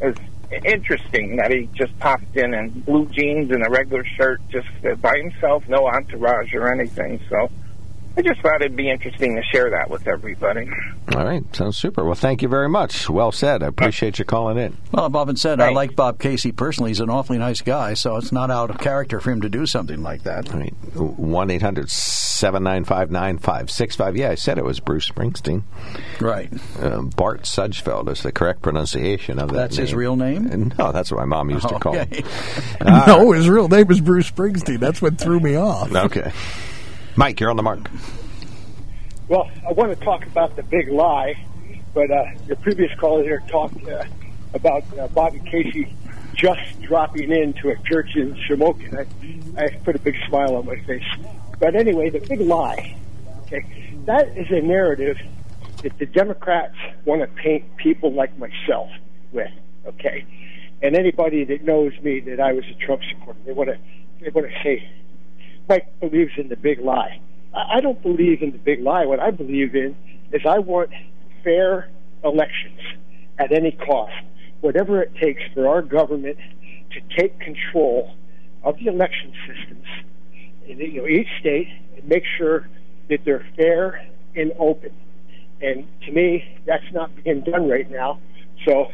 It's interesting that he just popped in in blue jeans and a regular shirt, just by himself, no entourage or anything. So I just thought it'd be interesting to share that with everybody.
All right, sounds super. Well, thank you very much. Well said. I appreciate you calling in.
Well, Bob and said, I like Bob Casey personally. He's an awfully nice guy, so it's not out of character for him to do something like that.
All right. 1 800 795 9565. Yeah, I said it was Bruce Springsteen.
Right.
Uh, Bart Sudgefeld is the correct pronunciation of that
That's his real name?
No, that's what my mom used to call him.
Okay.
no, his real name is Bruce Springsteen. That's what threw me off.
Okay. Mike, you're on the mark.
Well, I want to talk about the big lie, but uh, your previous caller here talked uh, about uh, Bobby Casey just dropping into a church in Shamokin. I, I put a big smile on my face. But anyway, the big lie, okay, that is a narrative that the Democrats want to paint people like myself with, okay? And anybody that knows me that I was a Trump supporter, they want to they want to say Mike believes in the big lie. I don't believe in the big lie. What I believe in is I want fair elections at any cost, whatever it takes for our government to take control of the election systems in you know, each state and make sure that they're fair and open. And to me, that's not being done right now. So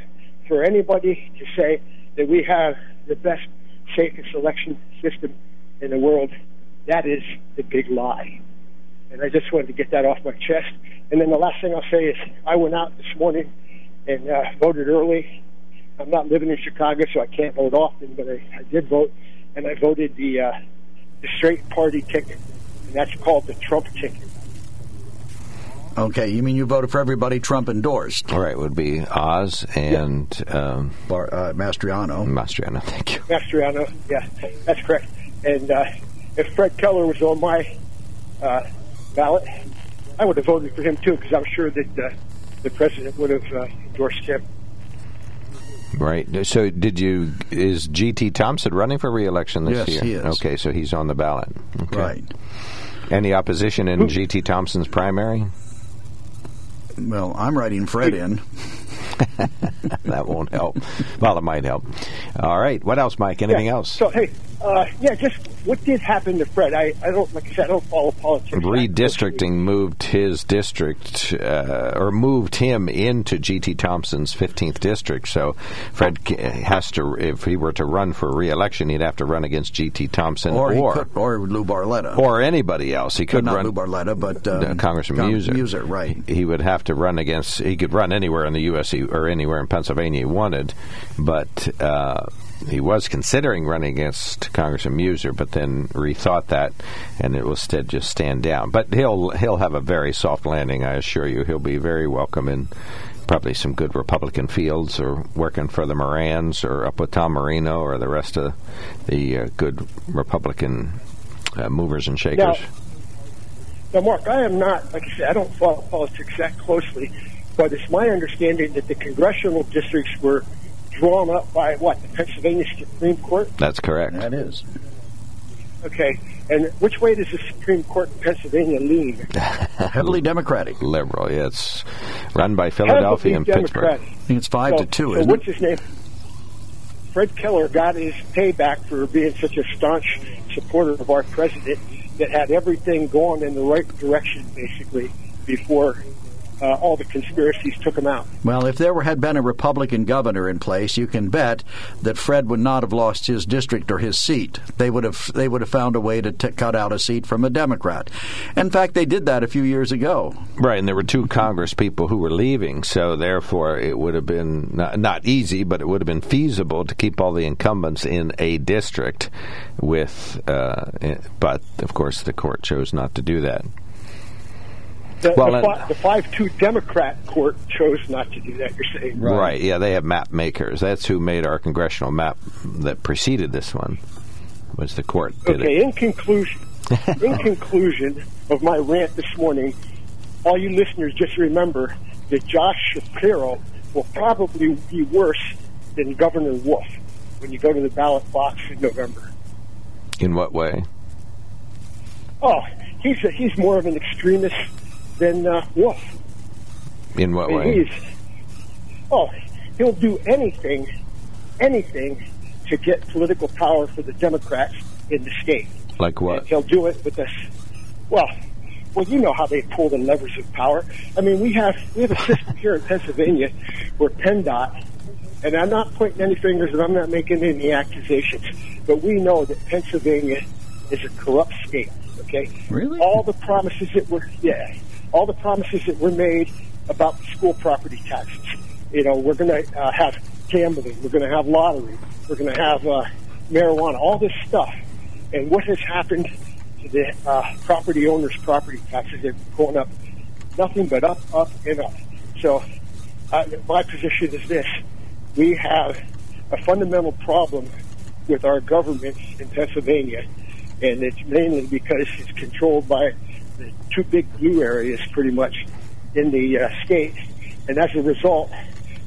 for anybody to say that we have the best, safest election system in the world, that is the big lie. And I just wanted to get that off my chest. And then the last thing I'll say is I went out this morning and uh, voted early. I'm not living in Chicago, so I can't vote often, but I, I did vote, and I voted the uh, the straight party ticket, and that's called the Trump ticket.
Okay, you mean you voted for everybody Trump endorsed?
All right, would be Oz and um,
Bar, uh, Mastriano.
Mastriano, thank you.
Mastriano, yeah, that's correct. And uh, if Fred Keller was on my uh, ballot, I would have voted for him too, because I'm sure that uh, the president would have uh, endorsed him.
Right. So, did you? Is G.T. Thompson running for re-election this
Yes,
year?
he is.
Okay, so he's on the ballot. Okay.
Right.
Any opposition in G.T. Thompson's primary?
Well, I'm writing Fred in.
that won't help. Well, it might help. All right. What else, Mike? Anything
Yeah.
else?
So hey, uh, yeah, just what did happen to Fred? I, I don't like I said I don't follow politics.
Redistricting moved his district, uh, or moved him into G.T. Thompson's 15th district. So Fred has to, if he were to run for re-election, he'd have to run against G.T. Thompson
Or,
or
could, or Lou Barletta.
or anybody else. He could
not
run
Lou Barletta, but
uh,
um,
Congressman
Con-
Meuser.
Meuser, right.
He would have to run against. He could run anywhere in the U.S. or anywhere in Pennsylvania he wanted, but. Uh, he was considering running against Congressman Meuser, but then rethought that, and it will instead just stand down. But he'll he'll have a very soft landing, I assure you. He'll be very welcome in probably some good Republican fields, or working for the Morans, or up with Tom Marino, or the rest of the uh, good Republican uh, movers and shakers.
Now, now, Mark, I am not like I said I don't follow politics that closely, but it's my understanding that the congressional districts were drawn up by what the Pennsylvania Supreme Court.
That's correct.
That is.
Okay, and which way does the Supreme Court in Pennsylvania lean?
Heavily Democratic.
Liberal, yeah. It's run by Philadelphia and
Heavily
Pittsburgh.
I think it's five
so,
to two,
so
isn't
what's
it?
his name? Fred Keller got his payback for being such a staunch supporter of our president that had everything going in the right direction, basically, before uh, all the conspiracies took him out.
Well, if there were, had been a Republican governor in place, you can bet that Fred would not have lost his district or his seat. They would have they would have found a way to t- cut out a seat from a Democrat. In fact, they did that a few years ago.
Right, and there were two Congress people who were leaving, so therefore it would have been not, not easy, but it would have been feasible to keep all the incumbents in a district. With, uh, eh, but of course, the court chose not to do that.
The,
Well,
the,
and-
fi- the five-two Democrat court chose not to do that. You're saying,
Right. yeah, they have map makers. That's who made our congressional map that preceded this one. Was the court did
Okay.
it?
In conclusion, In conclusion of my rant this morning, all you listeners just remember that Josh Shapiro will probably be worse than Governor Wolf when you go to the ballot box in November.
In what way?
Oh, he's a, he's more of an extremist than uh, Wolf.
In what
I mean,
way?
He's, oh, he'll do anything, anything to get political power for the Democrats in the state.
Like what?
And he'll do it with us. Well, well, you know how they pull the levers of power. I mean, we have we have a system here in Pennsylvania where PennDOT, and I'm not pointing any fingers and I'm not making any accusations, but we know that Pennsylvania is a corrupt state. Okay,
really?
All the promises that were yeah, all the promises that were made about the school property taxes. You know, we're going to uh, have gambling, we're going to have lottery, we're going to have uh, marijuana, all this stuff. And what has happened to the uh, property owners' property taxes? They've gone up nothing but up, up, and up. So uh, my position is this. We have a fundamental problem with our government in Pennsylvania, and it's mainly because it's controlled by the two big blue areas pretty much in the uh, state. And as a result,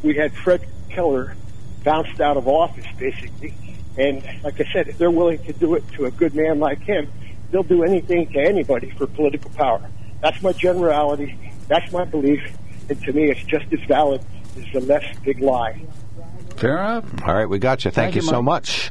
we had Fred Keller bounced out of office, basically. And like I said, if they're willing to do it to a good man like him, they'll do anything to anybody for political power. That's my generality. That's my belief. And to me, it's just as valid as the less big lie.
Fair enough.
All right, we got you. Thank,
Thank
you,
you,
so much.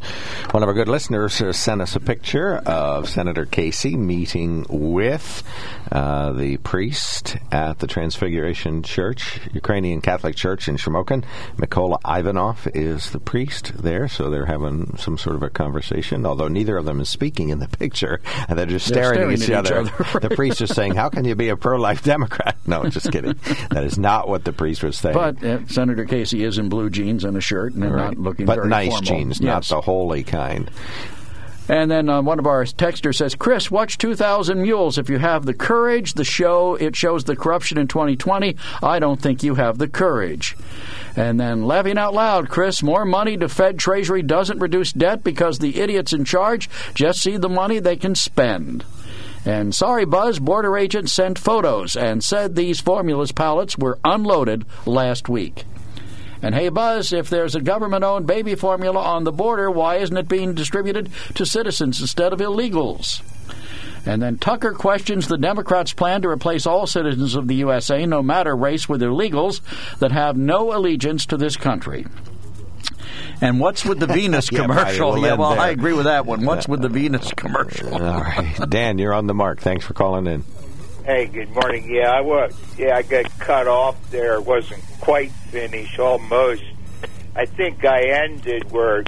One of our good listeners uh, sent us a picture of Senator Casey meeting with uh, the priest at the Transfiguration Church, Ukrainian Catholic Church in Shamokin. Mikola Ivanov is the priest there, so they're having some sort of a conversation, although neither of them is speaking in the picture, and they're just
They're
staring,
staring
at each
at
other.
each other.
the priest is saying, How can you be a pro life Democrat? No, just kidding. that is not what the priest was saying.
But uh, Senator Casey is in blue jeans and a shirt and they're not looking
but nice
formal.
jeans, not the holy kind.
And then uh, one of our texters says, Chris, watch 2,000 Mules. If you have the courage, the show, it shows the corruption in 2020. I don't think you have the courage. And then laughing out loud, Chris, more money to Fed Treasury doesn't reduce debt because the idiots in charge just see the money they can spend. And sorry, Buzz, border agents sent photos and said these formulas pallets were unloaded last week. And hey, Buzz, if there's a government owned baby formula on the border, why isn't it being distributed to citizens instead of illegals? And then Tucker questions the Democrats' plan to replace all citizens of the USA, no matter race, with illegals that have no allegiance to this country. And what's with the Venus
Yeah,
commercial?
we'll
yeah, well. I agree with that one. What's with the Venus commercial?
All right. Dan, you're on the mark. Thanks for calling in.
Hey, good morning. Yeah, I was. Yeah, I got cut off there. wasn't quite finished. Almost. I think I ended where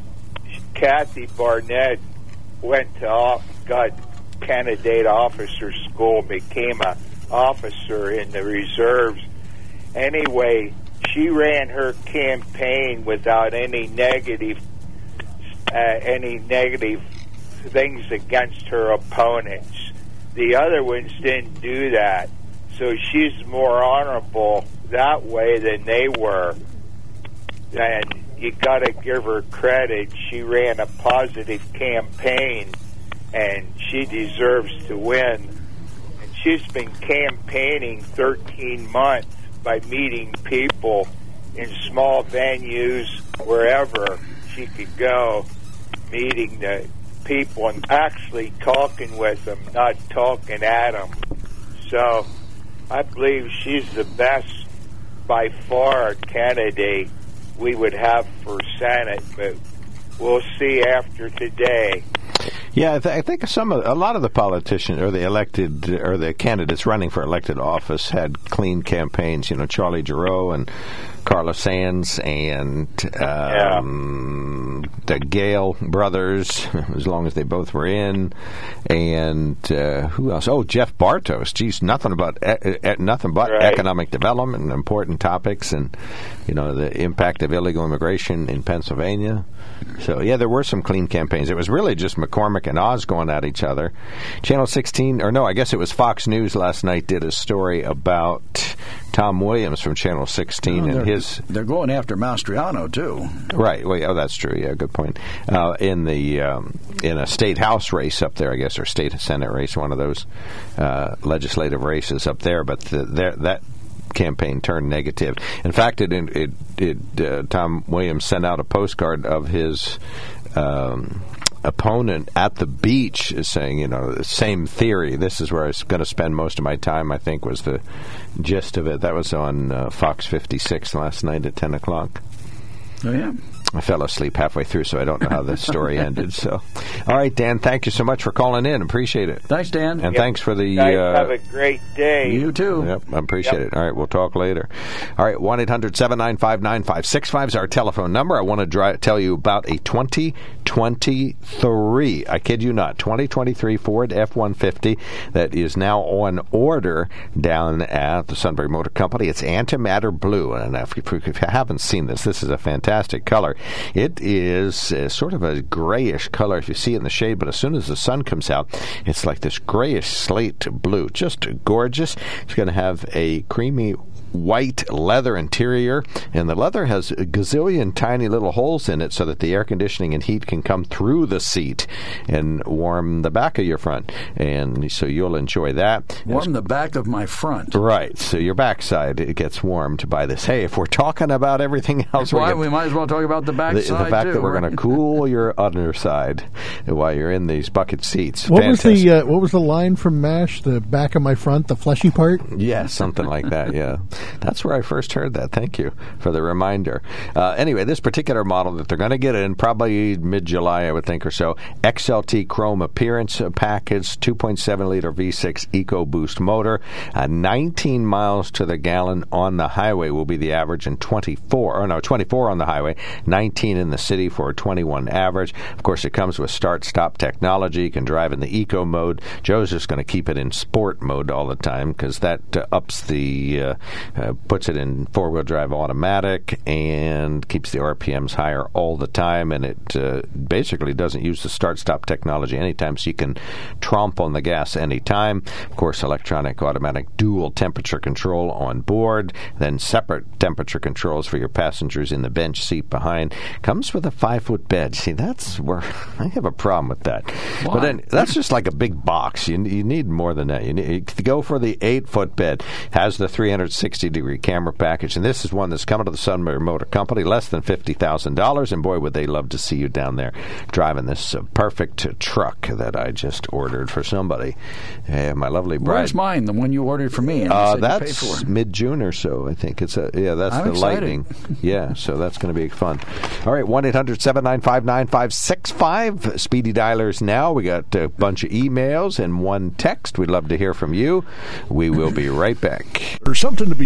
Kathy Barnette went to off, got candidate officer school, became a officer in the reserves. Anyway, she ran her campaign without any negative, uh, any negative things against her opponents. The other ones didn't do that. So she's more honorable that way than they were. And you got to give her credit. She ran a positive campaign and she deserves to win. And she's been campaigning 13 months by meeting people in small venues, wherever she could go, meeting the people and actually talking with them, not talking at them. So I believe she's the best by far candidate we would have for Senate, but we'll see after today.
Yeah, I, th- I think some of, a lot of the politicians or the elected or the candidates running for elected office had clean campaigns. You know, Charlie Gerow and Carla Sands and um, the Gale brothers, as long as they both were in, and uh, who else? Oh, Jeff Bartos. Geez, nothing about e- e- nothing but
Right.
economic development and important topics, and you know the impact of illegal immigration in Pennsylvania. So yeah, there were some clean campaigns. It was really just McCormick and Oz going at each other. Channel 16, or no, I guess it was Fox News last night did a story about Tom Williams from Channel 16
Oh,
and his
they're going after Mastriano too.
Right. Well, oh, that's true. Yeah, good point. Uh, in the um, in a state house race up there, I guess, or state senate race, one of those uh, legislative races up there. But the, there, that campaign turned negative. In fact, it it, it uh, Tom Williams sent out a postcard of his. Um, opponent at the beach is saying, you know, the same theory. This is where I was going to spend most of my time. I think was the gist of it. That was on uh, Fox 56 last night at 10 o'clock.
Oh yeah.
I fell asleep halfway through, so I don't know how the story ended. So, all right, Dan, thank you so much for calling in. Appreciate it.
Thanks, Dan.
And
Yep.
thanks for the.
Guys,
uh,
have a great day.
You too.
Yep, I appreciate
Yep.
it. All right, we'll talk later. All right, 1 800 795 9565 is our telephone number. I want to dri- tell you about a 2023, I kid you not, 2023 Ford F 150 that is now on order down at the Sunbury Motor Company. It's antimatter blue. And if you, if you haven't seen this, this is a fantastic color. It is uh, sort of a grayish color if you see it in the shade, but as soon as the sun comes out, it's like this grayish slate blue. Just gorgeous. It's going to have a creamy white leather interior, and the leather has a gazillion tiny little holes in it so that the air conditioning and heat can come through the seat and warm the back of your front. And so you'll enjoy that.
Warm the back of my front.
Right, so your backside it gets warmed by this. Hey, if we're talking about everything else, we're
Why we might as well talk about the
the,
backside
the fact
too.
that we're
right?
going to cool your underside while you're in these bucket seats.
What was the uh, what was the line from Mash? The back of my front, the fleshy part.
Yeah, something like that. Yeah, that's where I first heard that. Thank you for the reminder. Uh, anyway, this particular model that they're going to get in probably mid July, I would think, or so. XLT Chrome appearance package, 2.7 liter V6 EcoBoost motor, uh, 19 miles to the gallon on the highway will be the average, and 24 or no 24 on the highway, 19 in the city for a 21 average. Of course, it comes with start-stop technology. You can drive in the eco mode. Joe's just going to keep it in sport mode all the time because that uh, ups the uh, uh, puts it in four-wheel drive automatic and keeps the RPMs higher all the time. And it uh, basically doesn't use the start-stop technology anytime, so you can tromp on the gas anytime. Of course, electronic automatic dual temperature control on board, then separate temperature controls for your passengers in the bench seat behind. Comes with a five-foot bed. See, that's where I have a problem with that. But then that's just like a big box. You, you need more than that. You need to go for the eight-foot bed. Has the 360-degree camera package, and this is one that's coming to the Sunbury Motor Company, less than fifty thousand dollars. And boy, would they love to see you down there driving this uh, perfect uh, truck that I just ordered for somebody. Uh, my lovely bride.
Where's mine? The one you ordered for me? And
Uh,
said you paid
that's mid June or so, I think. It's a yeah. That's
I'm
the
excited.
lightning. yeah, so that's going to be fun. All right, one 9565 Speedy dialers now. We got a bunch of emails and one text. We'd love to hear from you. We will be right back.
There's something to be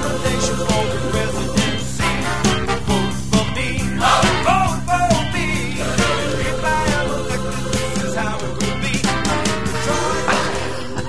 the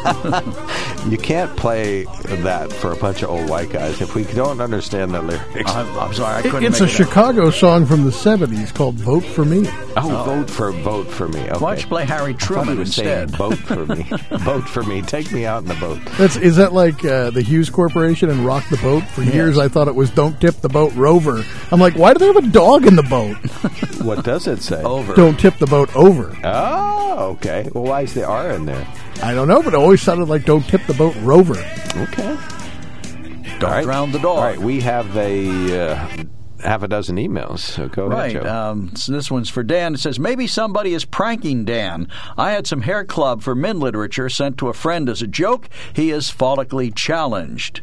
You can't play that for a bunch of old white guys if we don't understand the lyrics.
I'm, I'm sorry, I couldn't
it's
make
a
it up.
Chicago song from the '70s called "Vote for Me."
Oh, vote for vote for me. Okay.
Why don't you play Harry
I he
Truman
was saying
instead?
vote for me. vote for me. Take me out in the boat.
That's is that like uh, the Hues Corporation and Rock the Boat? For years, I thought it was "Don't Tip the Boat Rover." I'm like, why do they have a dog in the boat?
What does it say?
Over.
Don't tip the boat over.
Oh, okay. Well, why is the R in there?
I don't know, but it always sounded like "Don't tip the boat rover."
Okay.
Don't
All right.
drown the dog.
All right, we have a uh, half a dozen emails. So go
Right.
ahead, Joe.
Um, so this one's for Dan. It says maybe somebody is pranking Dan. I had some hair club for men literature sent to a friend as a joke. He is follically challenged.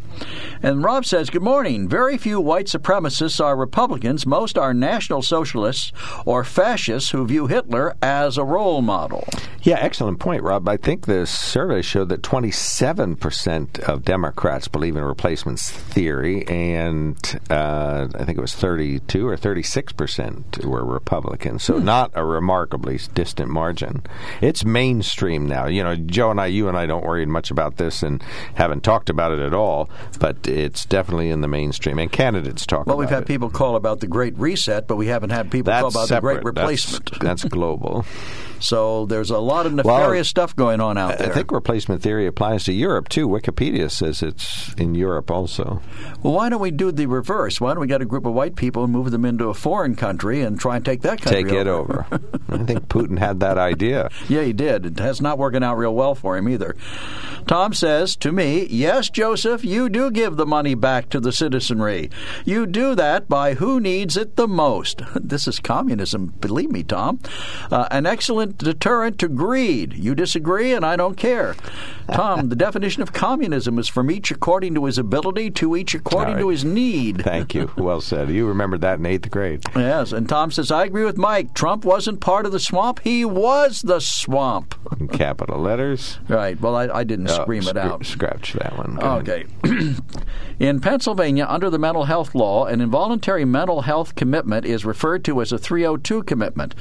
And Rob says, Good morning. Very few white supremacists are Republicans. Most are National Socialists or fascists who view Hitler as a role model.
Yeah, excellent point, Rob. I think the survey showed that 27% of Democrats believe in replacements theory, and uh, I think it was 32 or 36% were Republicans. So hmm. not a remarkably distant margin. It's mainstream now. You know, Joe and I, you and I don't worry much about this and haven't talked about it at all, but it's definitely in the mainstream, and candidates talk
Well, we've had
it.
people call about the Great Reset, but we haven't had people
That's
call about
separate.
the Great
That's-
Replacement.
That's, global.
So there's a lot of nefarious stuff going on out there.
I think replacement theory applies to Europe too. Wikipedia says it's in Europe also.
Well, why don't we do the reverse? Why don't we get a group of white people and move them into a foreign country and try and take that country
Take it over. I think Putin had that idea.
Yeah, he did. It has not working out real well for him either. Tom says to me, Yes, Joseph, you do give the money back to the citizenry. You do that by who needs it the most. This is communism, believe me, Tom. Uh, an excellent deterrent to greed. You disagree, and I don't care. Tom, the definition of communism is from each according to his ability, to each according
All
to his need.
Thank you. Well said. You remembered that in eighth grade.
Yes, and Tom says, I agree with Mike. Trump wasn't part of the swamp, he was the swamp.
In capital letters.
Right. Well, I, I didn't
Oh,
scream it out.
Scratch that one. Go.
Okay. In Pennsylvania, under the mental health law, an involuntary mental health commitment is referred to as a 302 commitment.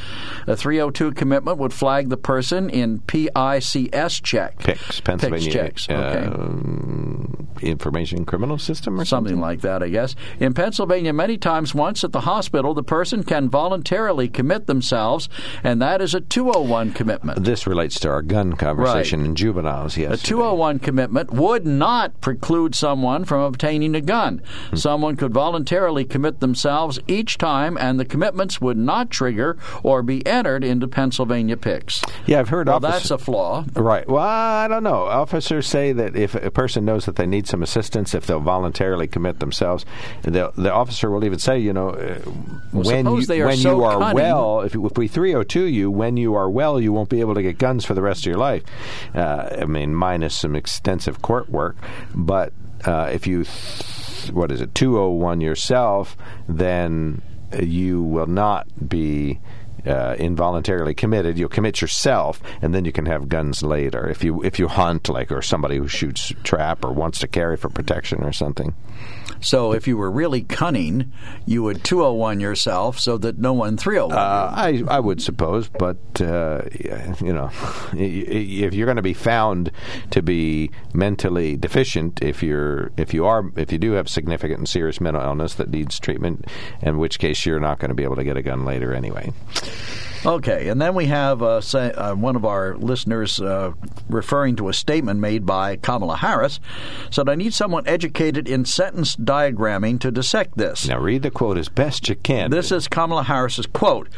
A 302 commitment would flag the person in PICS check.
PICS, Pennsylvania
checks. Okay.
um, Information Criminal System or something?
Something like that, I guess. In Pennsylvania, many times once at the hospital, the person can voluntarily commit themselves, and that is a 201 commitment.
This relates to our gun conversation in juveniles, yes.
A 201 commitment would not preclude someone from obtaining a gun.
Hmm.
Someone could voluntarily commit themselves each time, and the commitments would not trigger or be entered into Pennsylvania PICS.
Yeah, I've heard
Well,
officer-
that's a flaw.
Right. Well, I don't know. Officers say that if a person knows that they need some assistance, if they'll voluntarily commit themselves, the officer will even say, you know, uh,
Well,
when you,
they are
when
so
you are
cunning-
well, if, if we 302 you, when you are well, you won't be able to get guns for the rest of your life. Uh, I mean, minus some extensive court work. But uh, if you, th- what is it, 201 yourself, then you will not be uh, involuntarily committed. You'll commit yourself, and then you can have guns later if you if you hunt, like or somebody who shoots trap or wants to carry for protection or something.
So if you were really cunning, you would 201 yourself so that no one 301
Uh, I I would suppose, but uh, you know, if you're going to be found to be mentally deficient, if you're if you are if you do have significant and serious mental illness that needs treatment, in which case you're not going to be able to get a gun later anyway.
Okay, and then we have uh, say, uh, one of our listeners uh, referring to a statement made by Kamala Harris said, I need someone educated in sentence diagramming to dissect this.
Now read the quote as best you can.
This is Kamala Harris's quote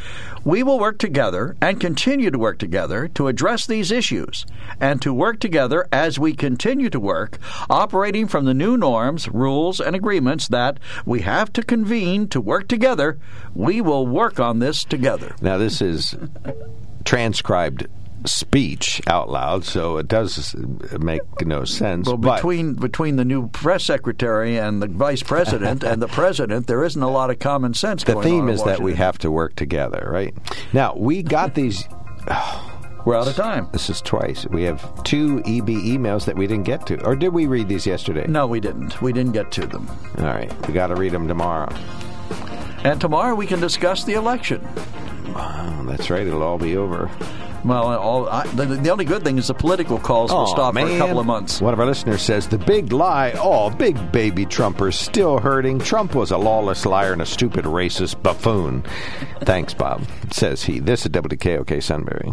We will work together and continue to work together to address these issues, and to work together as we continue to work, operating from the new norms, rules, and agreements that we have to convene to work together. We will work on this together.
Now, this is transcribed speech out loud, so it does make no sense.
Well,
but
between between the new press secretary and the vice president and the president, there isn't a lot of common sense.
the
going
theme is that we have to work together, right? Now, we got these.
We're out of time.
This is twice. We have two EB emails that we didn't get to. Or did we read these yesterday?
No, we didn't. We didn't get to them.
All right. We got to read them tomorrow.
And tomorrow we can discuss the election.
Oh, that's right. It'll all be over.
Well, uh, all, I, the, the only good thing is the political calls will
Aw,
stop for a couple of months.
One of our listeners says the big lie. Oh, big baby Trumpers still hurting. Trump was a lawless liar and a stupid racist buffoon. Thanks, Bob. Says he. This is WKOK Sunbury.